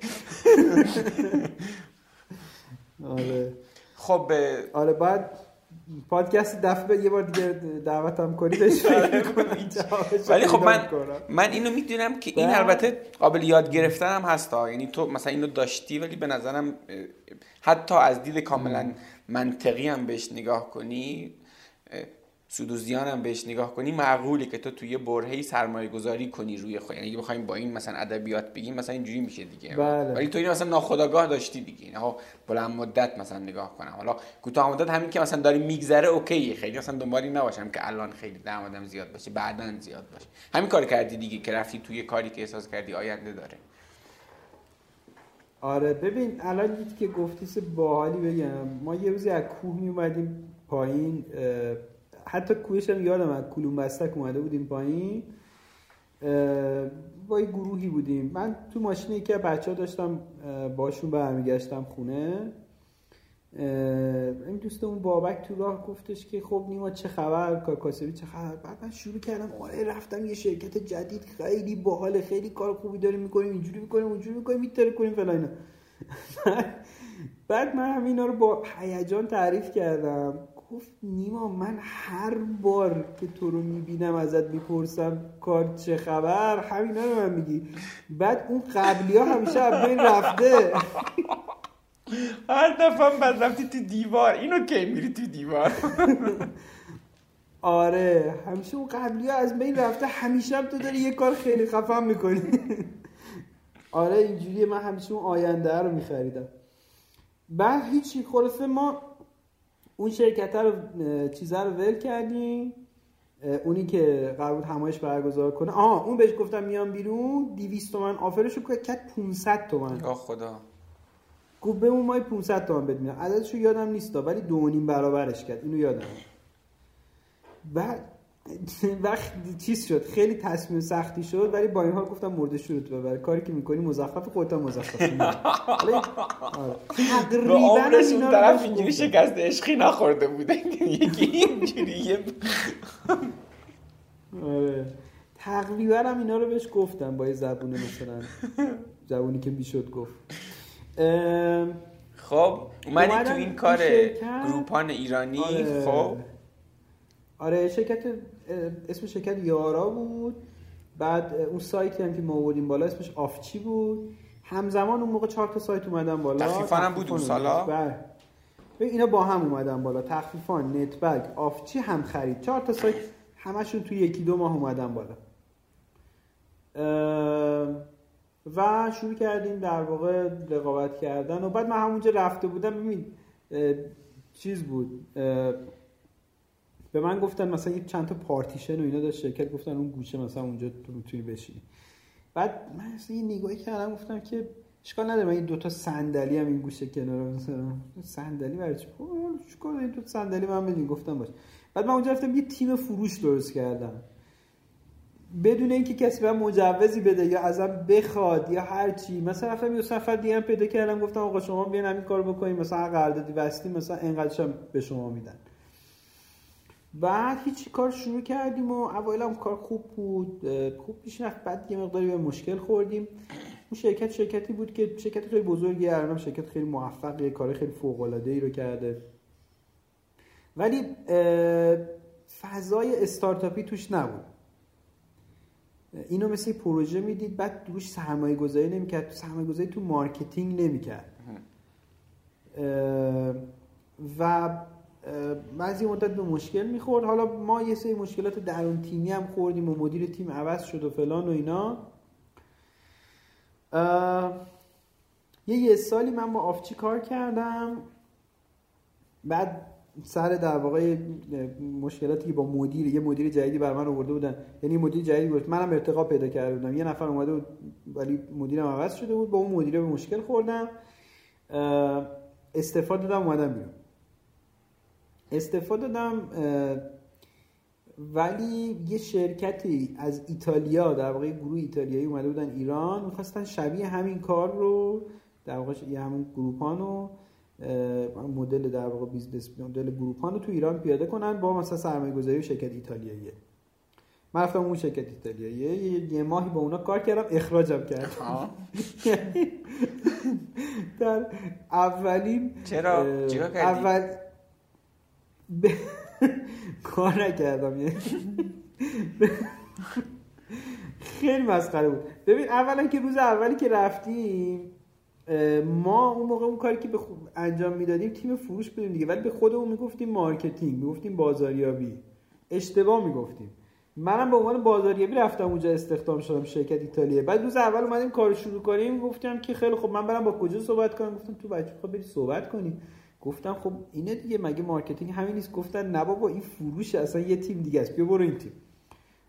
آره. خب آره بعد پادکست دفعه یه بار دیگه دعوتم کنی آره، ولی خب من من اینو می‌دونم که این البته قابل یاد گرفتن هم هست یعنی تو مثلا اینو داشتی ولی به نظرم حتی از دید کاملا منطقی هم بهش نگاه کنی سود و زیان بهش نگاه کنی معقوله که تو توی برهه‌ای سرمایه گذاری کنی روی خود. یعنی بخوایم با این مثلا ادبیات بگیم مثلا اینجوری میشه دیگه. بله. ولی تو این مثلا ناخداگاه داشتی دیگه. ها بلند مدت مثلا نگاه کنم. حالا کوتاه مدت همین که مثلا داری میگذره اوکیه. خیلی مثلا دنبالی نباشم که الان خیلی درآمدم زیاد باشه بعدا زیاد باشه. همین کار کردی دیگه که رفتی توی کاری که احساس کردی آینده داره. آره ببین الان که گفتی باحالی بگم. ما یه روزی از کوه می اومدیم پایین حتی کوهش هم یادم از کلوم بستک اومده بودیم پایین. با یه گروهی بودیم. من تو ماشین یکی بچه ها داشتم باشون برمیگشتم خونه. این دوست اون بابک تو راه گفتش که خب نیما چه خبر؟ کاسبی چه خبر؟ بعد من شروع کردم آره رفتم یه شرکت جدید خیلی باحال خیلی کار خوبی داریم می‌کنیم اینجوری می‌کنیم اونجوری می‌کنیم میتره کنیم فلان بعد من همینا رو با هیجان تعریف کردم. گفت نیما من هر بار که تو رو می‌بینم ازت می‌پرسم کار چه خبر همینا رو من میگی. بعد اون قبلی ها همیشه از بین رفته. هر دفعه بعد رفتی تو دیوار. اینو کی میری تو دیوار؟ آره همیشه اون قبلی ها از بین رفته. همیشه هم تو داری یه کار خیلی خفن می‌کنی. آره اینجوریه. من همیشه اون آینده رو میخریدم. بعد هیچی خلاصه ما اون شرکت رو چیزه رو ول کردیم. اونی که قرار بود همایش برگزار کنه. آها اون بهش گفتم میام بیرون 200 تومن آفرشو کرد 500 تومن. آه خدا. گفت به اون مای 500 تومن بد میدم. عددشو یادم نیست ولی دو نیم برابرش کرد. اینو یادم. بعد وقت چیز شد خیلی تصمیم سختی شد ولی با این حال گفتم مرده شروط ببر. کاری که می‌کنی مزخرف خودت مزخرف آره. تقریبا اون طرف اینجوری شکست عشقی نخورده بوده. یکی اینجوری آره. تقریبا هم اینا رو بهش گفتم با یه زبونه مثلا. زبونی که می‌شد گفت. خب اومدی تو این کار گروپان ایرانی آره. خب؟ آره شرکت اسم شرکت یارا بود. بعد اون سایتی هم که ما آوردیم بالا اسمش آفچی بود. همزمان اون موقع چهار تا سایت اومدن بالا. تخفیفان هم بود اون سالا؟ بله. اینا با هم اومدن بالا. تخفیفان نتبرگ آفچی هم خرید. چهار تا سایت همشون توی یکی دو ماه اومدن بالا. و شروع کردیم در واقع رقابت کردن. و بعد من همونجا رفته بودم. ببین چیز بود. به من گفتن مثلا یه چند تا پارتیشن و اینا داشت شرکت گفتن اون گوشه مثلا اونجا تو می‌تونی بشینی. بعد من اصلا یه نگاهی کردم گفتم که اشکال نداره من این دوتا صندلی هم این گوشه کنار مثلا صندلی برای چی؟ چیکار این دو صندلی من بدین گفتم باش. بعد من اونجا رفتم یه تیم فروش درست کردم. بدون اینکه کسی به مجوزی بده یا ازم بخواد یا هر چی. مثلا رفتم یه سفر دیگه پیدا کردم گفتم آقا شما بیان همین کارو بکنید مثلا قراردادی بستیم مثلا اینقدرش به شما میدن. بعد هیچ کار شروع کردیم و اوایل هم کار خوب بود. خوب پیش رفت. بعد یه مقداری به مشکل خوردیم. اون شرکت شرکتی بود که شرکت خیلی بزرگی الان شرکت خیلی موفقیه. کار خیلی فوق العاده ای رو کرده. ولی فضای استارتاپی توش نبود. اینو مثل پروژه می‌دید. بعد روش سرمایه گذاری نمی‌کرد. سرمایه گذاری تو marketing نمی‌کرد. و بعضی مدت به مشکل می‌خورد. حالا ما یه سری مشکلات درون تیمی هم خوردیم و مدیر تیم عوض شد و فلان و اینا. یه یه سالی من با آفچی کار کردم. بعد سر در واقع مشکلاتی که با مدیر یه مدیر جدیدی بر من آورده بودن. یعنی مدیر جدیدی بود منم ارتقا پیدا کرده بودم. یه نفر اومده بود ولی مدیرم عوض شده بود. با اون مدیر به مشکل خوردم. استعفا دادم اومدم بیرون. استعفا دادم ولی یه شرکتی از ایتالیا در واقع گروه ایتالیایی اومده بودن ایران می‌خواستن شبیه همین کار رو در واقع یه همون گروپون رو مدل در واقع business model گروپون رو تو ایران پیاده کنن با مثلا سرمایه گذاری شرکت ایتالیاییه من رفتم اون شرکت ایتالیایی یه ماهی با اونا کار کردم اخراجم کردم. در اولین چرا؟ اول کار نکردم یعنی. خیلی مسخره بود. ببین اولا که روز اولی که رفتیم ما اون موقع اون کاری که به انجام می‌دادیم تیم فروش بودیم دیگه ولی به خودمون می‌گفتیم marketing می‌گفتیم بازاریابی. اشتباه می‌گفتیم. منم به عنوان بازاریابی رفتم اونجا استخدام شدم شرکت ایتالیا بعد روز اول اومدیم کار شروع کنیم گفتم که خیلی خب من برم با کجا صحبت کنم؟ گفتم تو بچه خب بری صحبت کنی گفتم خب اینه دیگه مگه marketing همین نیست؟ گفتن نه بابا این فروش اصلا یه تیم دیگه است. بیا برو این تیم.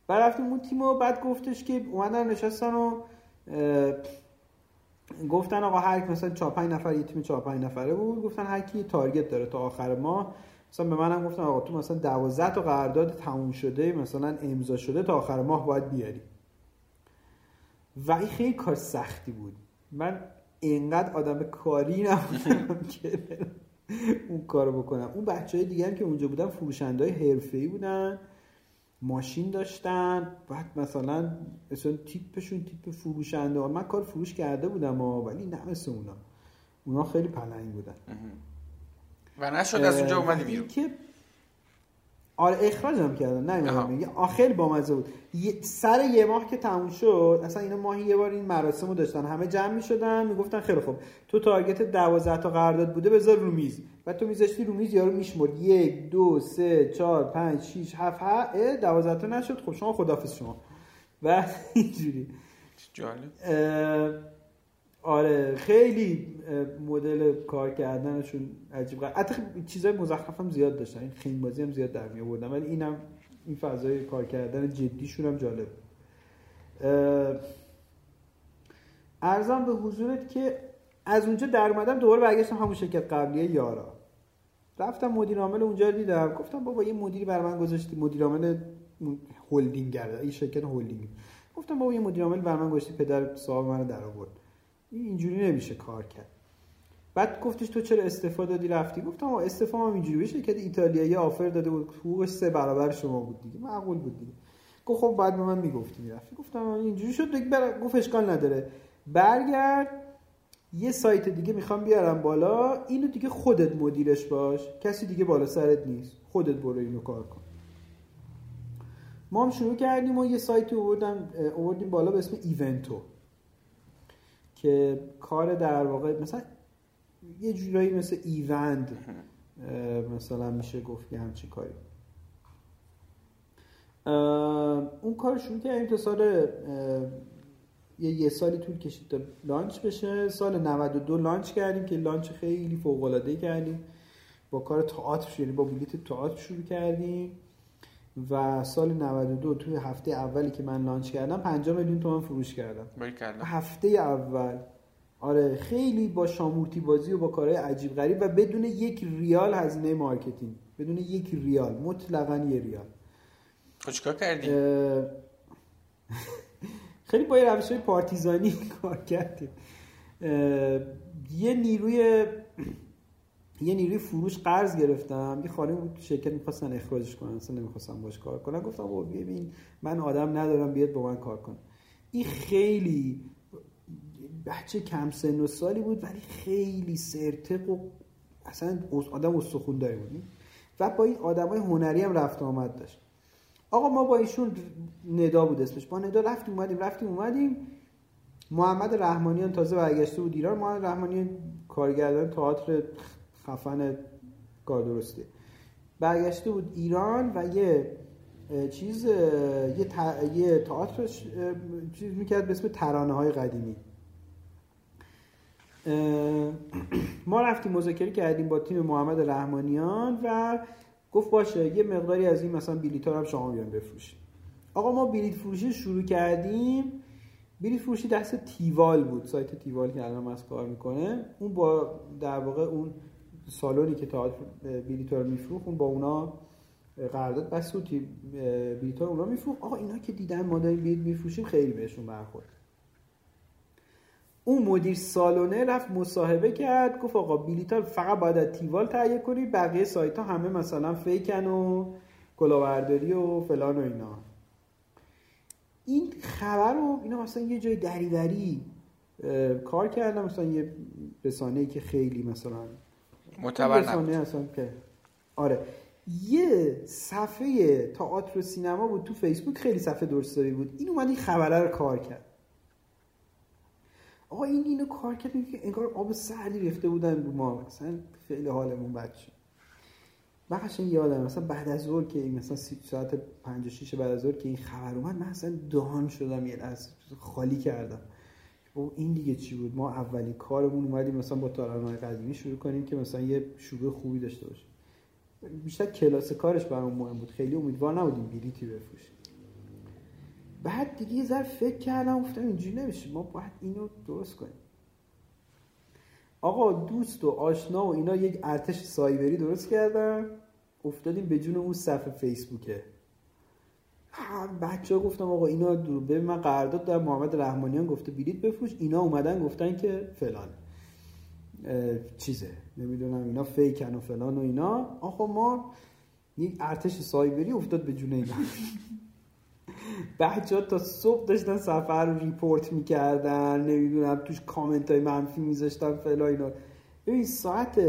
بعد رفتیم اون تیم و بعد گفتش که اومدن نشستن و گفتن آقا هر مثلا 4 5 نفر یه تیم 4 5 نفره بود گفتن هر کی target داره تا آخر ماه مثلا به منم گفتن آقا تو مثلا 12 تا قرارداد تموم شده مثلا امضا شده تا آخر ماه باید بیاری. و این خیلی کار سختی بود. من اینقدر آدم کاری نبودم که اون کارو بکنم. اون بچه های دیگه هم که اونجا بودن فروشنده های حرفه بودن ماشین داشتن بعد مثلا مثلا تیپشون تیپ فروشنده. من کار فروش کرده بودم ولی نه مثل اونا. اونا خیلی پلنگ بودن. و نشد از اونجا اومدی بیرون. که آره اخراجم کردن نه میگه. آخر با مزه بود. سر یه ماه که تموم شد اصلا اینا ماهی یه بار این مراسم رو داشتن. همه جمع می‌شدن می‌گفتن خیلی خوب. تو تارگت 12 تا قرارداد بوده بذار رو میز. و تو میذاشتی رو میز یارو میشمرد. یک دو سه چهار پنج شیش هفت هفت دوازده تا نشد. خب شما خدافز شما. و اینجوری. جالب. آره خیلی مدل کار کردنشون عجیب حتی چیزای مزخرف هم زیاد داشتن. این خیم بازی هم زیاد در می آوردن ولی اینم این فضای کار کردن جدیشون هم جالب ارزم به حضورت که از اونجا در اومدم دوباره برگشتم همون شرکت قبلیه یارا. رفتم مدیر عامل اونجا دیدم. گفتم بابا یه مدیری بر من گذاشتی. مدیر عامل هلدینگ این شرکت هلدینگ. گفتم بابا یه مدیر عامل بر من گذاشتی. پدر صاحب منو در آورد. اینجوری نمیشه کار کرد. بعد گفتش تو چرا استفاده دادی رفتی؟ گفتم استفاده هم اینجوری بشه که ایتالیایی آفر داده بود حقوقش سه برابر شما بود دیگه معقول بود دیگه. گفت خب بعد به من می‌گفتی می‌رفتی. گفتم اینجوری شد دیگه بر... گفت اشکال نداره. برگرد یه سایت دیگه می‌خوام بیارم بالا. اینو دیگه خودت مدیرش باش. کسی دیگه بالا سرت نیست. خودت برو اینو کار کن. ما هم شروع کردیم و یه سایتی آوردم آوردیم بالا به اسم ایونتو. که کار در واقع مثلا یه جورایی مثل ایوند مثلا میشه گفت که همچین کاری. اون کار شروع کردیم تا سال یه یه سالی طول کشید تا launch بشه. سال 92 launch کردیم که launch خیلی فوق العاده کردیم. با کار تئاتر یعنی با بلیت تئاتر شروع کردیم. و سال 92 توی هفته اولی که من launch کردم 5 میلیون تومان فروش کردم. هفته اول. آره خیلی با شامورتی بازی و با کارهای عجیب غریب و بدون یک ریال هزینه marketing. بدون یک ریال مطلقا یه ریال. خب چیکار کردی؟ خیلی با روش های پارتیزانی کار کردیم. یه نیروی یه نیروی فروش قرض گرفتم. یه خانم بود شرکت می‌خواستن اخراجش کنن. اصلا نمی‌خواستم باش کار کنم گفتم بابا ببین من آدم ندارم بیاد با من کار کن این خیلی بچه کم سن و سالی بود ولی خیلی سرتق و اصلا آدم استخون داری بود. و با این آدم های هنری هم رفت آمد داشت. آقا ما با ایشون ندا بود اسمش. با ندا رفتیم اومدیم رفتیم اومدیم. محمد رحمانیان تازه برگشته بود ایران. محمد رحمانیان کارگردان تئاتر خفن کار درسته. برگشته بود ایران و یه چیز یه, یه تئاتر چیز می‌کرد به اسم ترانه های قدیمی ما رفتیم مذاکره کردیم با تیم محمد رحمانیان و گفت باشه یه مقداری از این مثلا بلیط هم شما بیان بفروشید آقا ما بلیط فروشی شروع کردیم. بلیط فروشی دست تیوال بود سایت تیوال که الان از کار می‌کنه. اون با در واقع اون سالونی که تئاتر بلیط رو میفروخت اون با اونا قرارداد بس و بلیط رو اونا میفروخت. آقا اینا که دیدن ما داریم بلیط میفروشیم خیلی بهشون برخورد. اون مدیر سالونه رفت مصاحبه کرد گفت آقا بلیط فقط باید تیوال تهیه کنی بقیه سایت ها همه مثلا فیکن و کلاهبرداری و فلان و اینا. این خبر رو اینا مثلا یه جای دریوری کار کردم مثلا یه رسانه که خیلی مثلا معتبر رسانه که آره. یه صفحه تئاتر و سینما بود تو فیسبوک خیلی صفحه درستایی بود. این اومد این خبره رو کار کرد. آقا این اینو کار کرد که انگار آب سردی ریخته بودن رو ما. مثلا خیلی حالمون بد شد. من قشنگ یادم مثلا بعد از ظهر که مثلا ساعت 5 6 بعد از ظهر که این خبر اومد من اصلا دهان شدم یه از خالی کردم. او این دیگه چی بود؟ ما اولین کارمون اومدیم مثلا با تارانه‌های قدیمی شروع کنیم که مثلا یه شوبه خوبی داشته باشه بیشتر کلاس کارش برام مهم بود. خیلی امیدوار نبودیم بلیتی بفروشیم. بعد دیگه یه ذره فکر کردم گفتم اینجوری نمیشه. ما باید اینو درست کنیم. آقا دوست و آشنا و اینا یک ارتش سایبری درست کردن. افتادیم به جون اون صفحه فیسبوکه. بچه ها گفتم آقا اینا به من قرارداد در محمد رحمانیان گفته بلیت بفروش. اینا اومدن گفتن که فلان. چیزه. نمی‌دونم اینا fake ن و فلان و اینا. آقا ما یک ارتش سایبری افتاد به جون اینا. بچه ها تا صبح داشتن صفحه رو report می‌کردن نمی‌دونم توش کامنت های منفی میذاشتن فلا اینا. ببین ساعت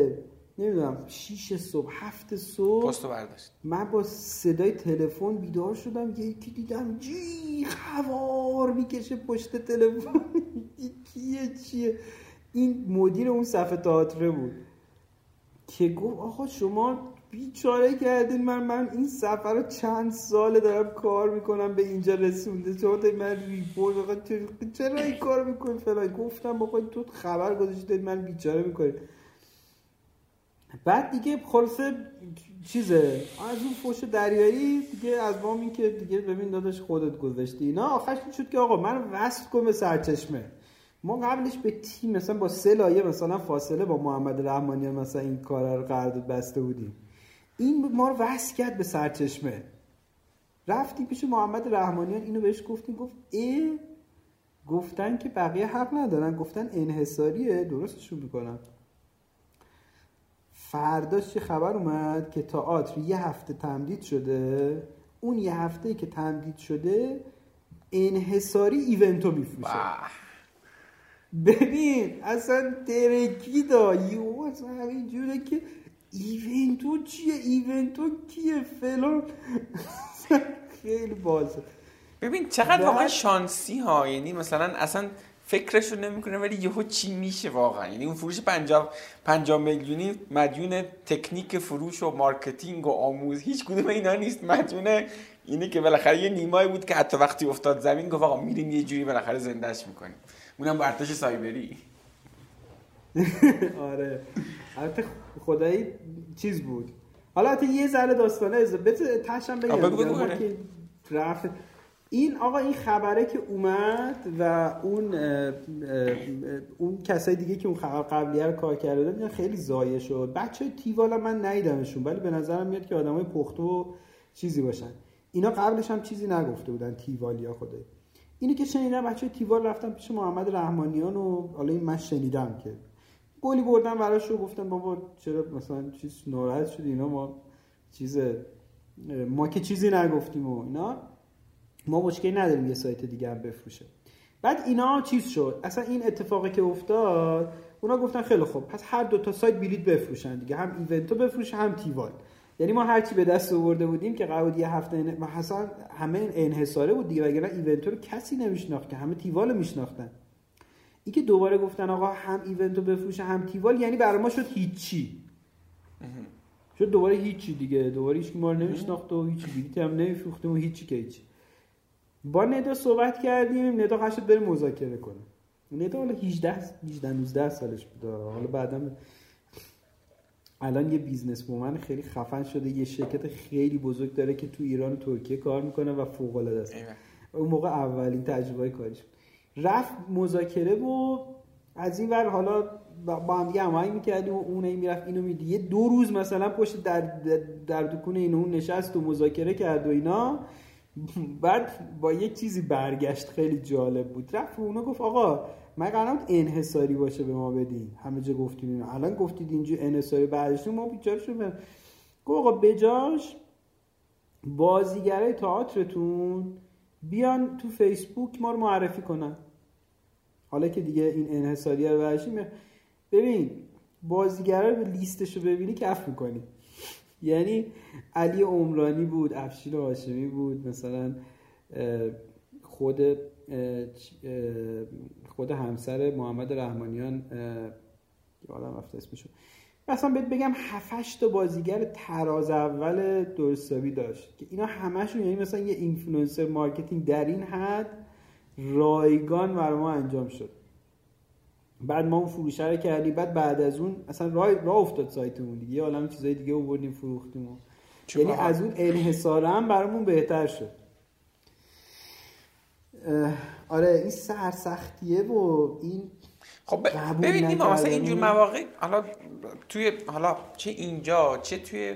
نمی‌دونم 6 صبح هفت صبح پستو برداشت. من با صدای تلفن بیدار شدم یکی دیدم جیغ هوار می‌کشه پشت تلفن. کیه چیه؟ این مدیر اون صفحه تئاتر بود که گفت آقا شما بیچاره کردین من من این سفر رو چند ساله دارم کار می‌کنم به اینجا رسونده. تو من ریپورت چرا این کار می‌کنی فلان؟ گفتم بابا تو خبر گذاشتید من بیچاره می‌کنی. بعد دیگه خلاصه چیزه؟ از اون فوش دریایی دیگه از ما این که دیگه ببین داداش خودت گذاشتی. اینا آخرش شد که آقا من وصل کن به سرچشمه. ما قبلش به تیم مثلا با سه لایه مثلا فاصله با محمد رحمانی مثلا این کار رو قرارداد بسته بودیم. این ما رو وصل کرد به سرچشمه. رفتیم پیش محمد رحمانیان اینو بهش گفتیم گفت ای گفتن که بقیه حق ندارن. گفتن انحصاریه درستشون می‌کنن فرداش چه خبر اومد که تئاتر یه هفته تمدید شده؟ اون یه هفته که تمدید شده انحصاری ایونتو میفروشه. ببین اصلا درکی دا یو اصلا همین جوره که ایونتو چیه؟ ایونتو کیه؟ فلان. خیلی بازه. ببین چقدر واقعا شانسی ها؟ یعنی مثلا اصلا فکرش رو نمی‌کنه ولی یهو چی میشه واقعا؟ یعنی اون فروش 50 50 میلیونی مدیون تکنیک فروش و marketing و آموز هیچ کدوم اینا نیست. مدیون اینه که بالاخره یه نیمایی بود که حتی وقتی افتاد زمین گفت آقا میریم یه جوری بالاخره زندهش می‌کنیم. اونم با ارتش سایبری. آره. البته خدایی چیز بود. حالا حتی یه ذره داستانه از تشم بگم. بگو بگو. که رفت این آقا این خبره که اومد و اون اون کسای دیگه که اون خبر قبلیه رو کار کرده بودن خیلی زایه شد. بچه تیوالا من ندیدمشون ولی به نظرم میاد که آدمای پخته و چیزی باشن. اینا قبلش هم چیزی نگفته بودن تیوالیا خوده اینی که شنیدم بچه تیوال رفتن پیش محمد رحمانیان و حالا این من شنیدم که گلی بردن براش رو گفتن بابا چرا مثلا چیز ناراحت شد اینا ما چیز ما که چیزی نگفتیم و اینا. ما مشکلی نداریم یه سایت دیگه هم بفروشه. بعد اینا چیز شد؟ اصلا این اتفاقی که افتاد اونا گفتن خیلی خوب پس هر دو تا سایت بلیت بفروشن دیگه هم ایونتو بفروشه هم تیوال. یعنی ما هرچی به دست آورده بودیم که قرار یه هفته و حسن همه انحصاره بود دیگه وگرنه ایونتو رو کسی نمیشناخت که همه تیوال میشناختن. این که دوباره گفتن آقا هم ایونتو بفروشه هم تیوال یعنی برای ما شد هیچی. شد دوباره هیچی دیگه دوباره هیچ ما رو نمیشناخت و هیچی بلیت هم نمیفروختیم و هیچی که هیچی. با ندا صحبت کردیم. ندا قشت بره مذاکره کنه. ندا حالا 18 18 19 سالش بود حالا بعدا الان یه business woman خیلی خفن شده. یه شرکت خیلی بزرگ داره که تو ایران و ترکیه کار می‌کنه و فوق العاده است اون موقع اولین تجربه کاریش رفت مذاکره و از این ور حالا با هم دیگه هماهنگ می‌کردیم و اون این می‌رفت اینو میدی یه دو روز مثلا پشت در در دکون این اون نشست و مذاکره کرد و اینا. بعد با یه چیزی برگشت خیلی جالب بود. رفت اونا گفت آقا من قرارم انحصاری باشه به ما بدین. همه جا گفتیم اینو الان گفتید اینجا انحصاری بعدش ما بیچاره شو گفت آقا بجاش بازیگرای تئاترتون بیان تو فیسبوک ما رو معرفی کنن. حالا که دیگه این انحصاری رو برشیم ببین بازیگرا رو لیستش رو ببینی کف می‌کنی. یعنی علی عمرانی بود افشین هاشمی بود مثلا خود خود همسر محمد رحمانیان یادم رفت اسمشو مثلا بهت بگم 7 تا بازیگر تراز اول درستابی داشت که اینا همشون یعنی مثلا یه influencer marketing در این حد رایگان بر ما انجام شد. بعد ما اون فروشه رو کردیم. بعد بعد از اون اصلا راه راه افتاد سایتمون دیگه. یه عالم چیزای دیگه آوردیم فروختیم و یعنی از اون انحصار هم برامون بهتر شد. آره این سرسختیه و این خب ببینیم مثلا اینجور مواقع حالا توی حالا چه اینجا چه توی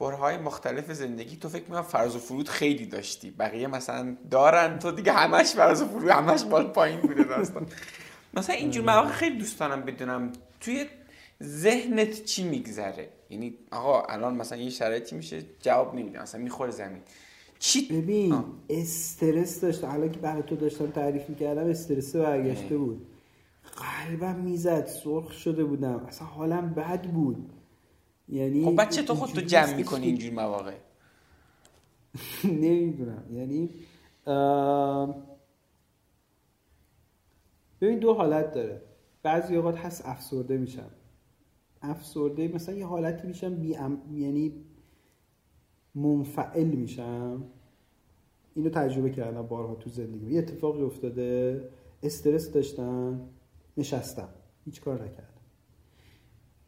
برهای مختلف زندگی تو فکر می‌کنم فرض و فرود خیلی داشتی. بقیه مثلا دارن تو دیگه همش فرض و فرود همش بال پایین بوده داستان. مثلا اینجور مواقع خیلی دوست دارم بدونم توی ذهنت چی میگذره. یعنی آقا الان مثلا یه شرایطی میشه جواب نمیده مثلا می‌خوره زمین. چی؟ ببین آه. استرس داشت. حالا که برای تو داشتم تعریف می‌کردم استرس برگشته بود. قلبم می‌زد سرخ شده بودم. اصلا حالم بد بود. یعنی خب بچه تو خود تو جمع می‌کنی اینجور مواقع. نمی‌دونم. یعنی ببین دو حالت داره. بعضی اوقات هست افسرده میشم افسرده مثلا یه حالتی میشم بی یعنی منفعل میشم اینو تجربه کردم بارها تو زندگی یه اتفاقی افتاده. استرس داشتم نشستم. هیچ کار نکردم.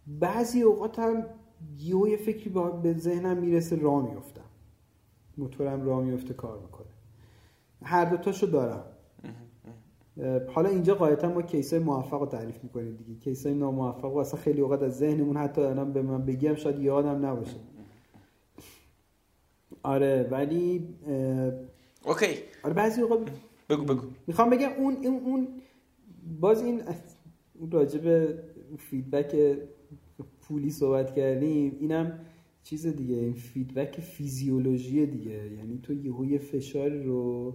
بعضی اوقات هم یه فکری به ذهنم می‌رسه راه میفتم موتورم راه میفته کار می‌کنه. هر دوتاشو دارم. حالا اینجا غالبا ما case ای موفق رو تعریف می‌کنیم دیگه. case ای ناموفق و اصلا خیلی اوقات از ذهنمون حتی الان به من بگیم شاید یادم نباشه. آره ولی OK. آره بعضی اوقات بگو بگو. می‌خوام بگم اون اون باز این راجب feedback پولی صحبت کردیم اینم چیز دیگه این feedback فیزیولوژی دیگه. یعنی تو یهو فشار رو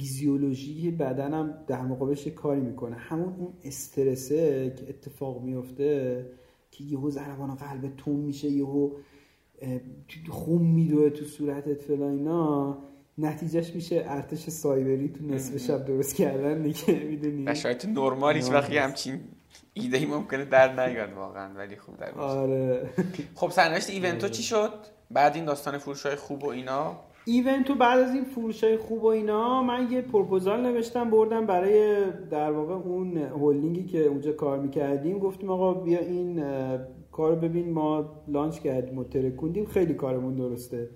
فیزیولوژی بدنم در مقابلش کاری می‌کنه. همون اون استرسه که اتفاق میفته که یهو ضربان قلب تون میشه یهو خون میدوه تو صورتت فلا اینا. نتیجهش میشه ارتش سایبری تو نصف شب درست کردن دیگه می‌دونی؟ و شاید نرمال هیچ وقتی همچین ایده ای ممکنه در نیاد واقعا ولی خوب در آره. خب سرنوشت ایونتو چی شد؟ بعد این داستان فروش های خوب و اینا. ایونتو بعد از این فروش های خوب و اینا من یه پروپوزال نوشتم بردم برای در واقع اون هولدینگی که اونجا کار می‌کردیم. گفتیم آقا بیا این کار ببین ما لانچ کردیم و ترکوندیم. خیلی کارمون درسته.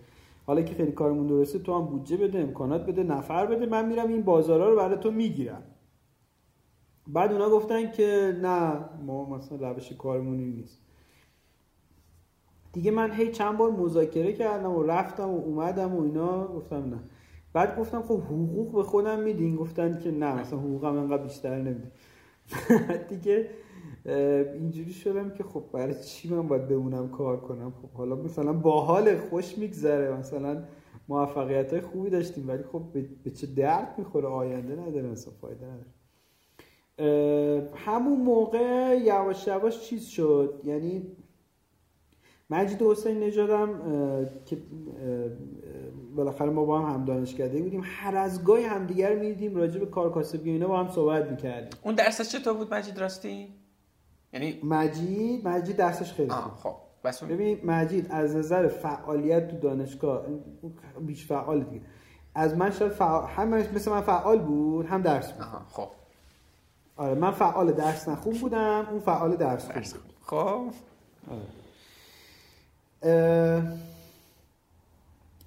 حالا که خیلی کارمون درسته تو هم بودجه بده امکانات بده نفر بده. من میرم این بازارا رو برای تو می‌گیرم. بعد اونا گفتن که نه ما مثلا روش کارمون نیست. دیگه من هی چند بار مذاکره کردم و رفتم و اومدم و اینا گفتم نه. بعد گفتم خب حقوق به خودم میدین؟ گفتن که نه مثلا حقوقم انقدر بیشتر نمیده. دیگه اینجوری شدم که خب برای چی من باید بمونم کار کنم؟ خب حالا مثلا باحال خوش میگذره مثلا موفقیت های خوبی داشتیم ولی خب به چه درد می‌خوره؟ آینده نداره مثلا فایده نداره. همون موقع یواش یواش چیز شد یعنی مجید حسین نژادم که بالاخره ما با هم هم دانشکده بودیم. هر از گاهی همدیگر می‌دیدیم راجع به کار کاسبی اینا با هم صحبت می‌کردیم. اون درسش چطور بود مجید راستی؟ یعنی مجید مجید درسش خیلی خب بس ببین مجید از نظر فعالیت تو دانشگاه بیش فعال دیگه. از من شاید فعال هم مثل من فعال بود هم درس بود. خب. آره من فعال درس نخون بودم اون فعال درس خون بود. خب. آره.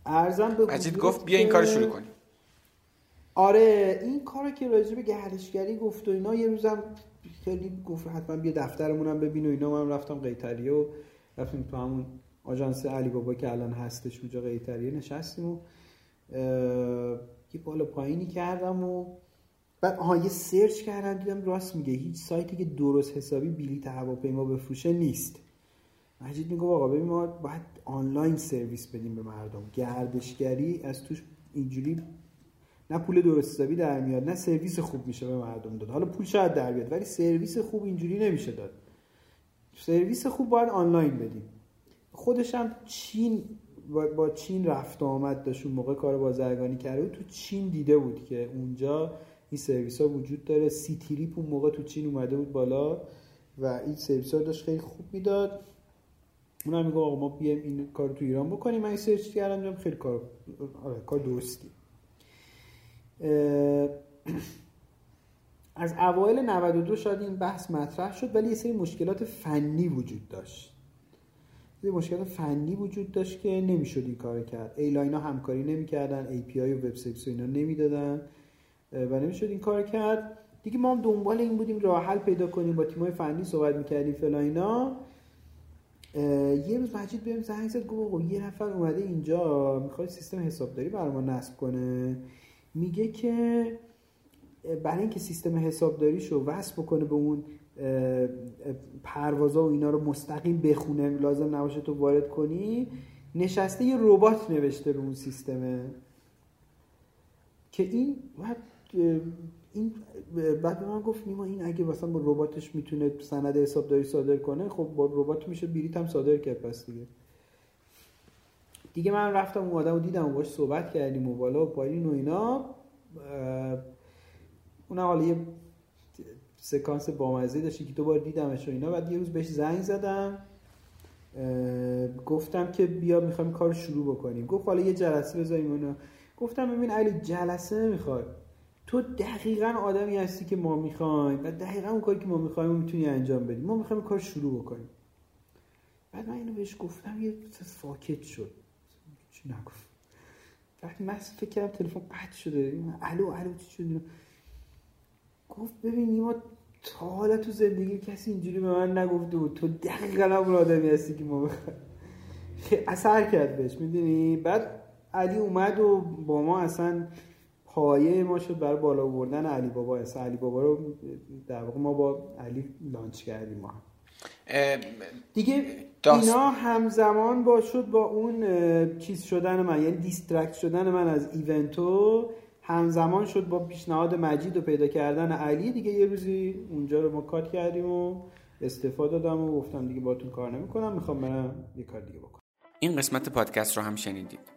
ارزم به مجید گفت بیا این کار شروع کنیم. آره این کار که راجع به گردشگری گفت و اینا یه روزم خیلی گفت حتما بیا دفترمونم ببین و اینا. من رفتم قیتریه و رفتیم تو همون آژانس علی بابا که الان هستش اونجا قیتریه نشستیم و یه بالا پایینی کردم و بعد آها یه سرچ کردم دیدم راست میگه هیچ سایتی که درست حسابی بلیت هواپیما بفروشه نیست. مجید میگه آقا ببین ما باید آنلاین سرویس بدیم به مردم. گردشگری از توش اینجوری نه پول درست حسابی در میاد نه سرویس خوب میشه به مردم داد. حالا پول شاید در بیاد ولی سرویس خوب اینجوری نمیشه داد. سرویس خوب باید آنلاین بدیم. خودش هم چین با چین رفت آمد داشت اون موقع کار بازرگانی کرده بود. تو چین دیده بود که اونجا این سرویس ها وجود داره. Ctrip اون موقع تو چین اومده بود بالا و این سرویس ها داشت خیلی خوب می‌داد. اون هم میگه آقا ما بیایم این کار تو ایران بکنیم. من search کردم خیلی کار آره کار درستی. از اوایل 92 شاید این بحث مطرح شد ولی یه سری مشکلات فنی وجود داشت. یه مشکلات فنی وجود داشت که نمی‌شد این کار کرد. airline ها همکاری نمی‌کردن API و web service و اینا نمی‌دادن. و نمی‌شد این کار کرد. دیگه ما هم دنبال این بودیم راه حل پیدا کنیم با تیمای فنی صحبت می‌کردیم فلاینا یه روز مجید بهم زنگ زد گفت یه نفر اومده اینجا می‌خواد سیستم حسابداری برای ما نصب کنه؟ میگه که برای اینکه سیستم حسابداریشو وصل بکنه به اون پروازا و اینا رو مستقیم بخونه لازم نباشه تو وارد کنی نشسته یه ربات نوشته رو اون سیستمه. که این این بعد من گفت نیما این اگه مثلا با رباتش می‌تونه سند حسابداری صادر کنه خب با ربات میشه بلیط هم صادر کرد پس دیگه. دیگه من رفتم اون آدم دیدم و باش صحبت کردیم و بالا و پایین و اینا. اون حالا یه سکانس بامزه داشتی که دوبار دیدمش و اینا. بعد یه روز بهش زنگ زدم. گفتم که بیا می‌خوایم کار شروع بکنیم. گفت حالا یه جلسه بذاریم اینا. گفتم ببین علی جلسه نمی‌خواد تو دقیقا آدمی هستی که ما می‌خوایم و دقیقا اون کاری که ما می‌خوایم می‌تونی انجام بدیم ما می‌خوایم کار شروع بکنیم. بعد من اینو بهش گفتم یه ساکت شد. چی نگفت؟ بعد من فکر کردم تلفن قطع شده. الو الو چی شد؟ گفت ببین ما تا حالا تو زندگی کسی اینجوری به من نگفته بود. تو دقیقا اون آدمی هستی که ما بخوایم اثر کرد بهش می‌دونی؟ بعد علی اومد و با ما اصلا پایه ما شد برای بالا بردن علی بابا. اصلا علی بابا رو در واقع ما با علی launch کردیم ما دیگه اینا همزمان با شد با اون چیز شدن من یعنی distract شدن من از ایونتو همزمان شد با پیشنهاد مجید و پیدا کردن علی. دیگه یه روزی اونجا رو ما cut کردیم و استفاده دادم و گفتم دیگه باتون کار نمی‌کنم می‌خوام برم یه کار دیگه بکنم. این قسمت پادکست رو هم شنیدید.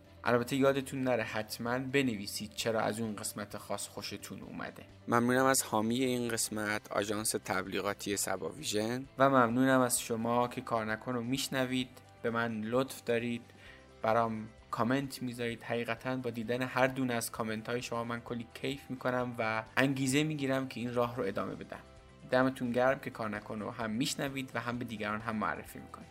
البته یادتون نره حتما بنویسید چرا از اون قسمت خاص خوشتون اومده. ممنونم از حامی این قسمت آژانس تبلیغاتی سبا ویژن. و ممنونم از شما که کار نکن رو میشنوید به من لطف دارید برام کامنت می‌ذارید. حقیقتا با دیدن هر دونه از کامنت های شما من کلی کیف می‌کنم و انگیزه می‌گیرم که این راه رو ادامه بدم. دمتون گرم که کار نکن رو هم میشنوید و هم به دیگران هم معرفی می‌کنید.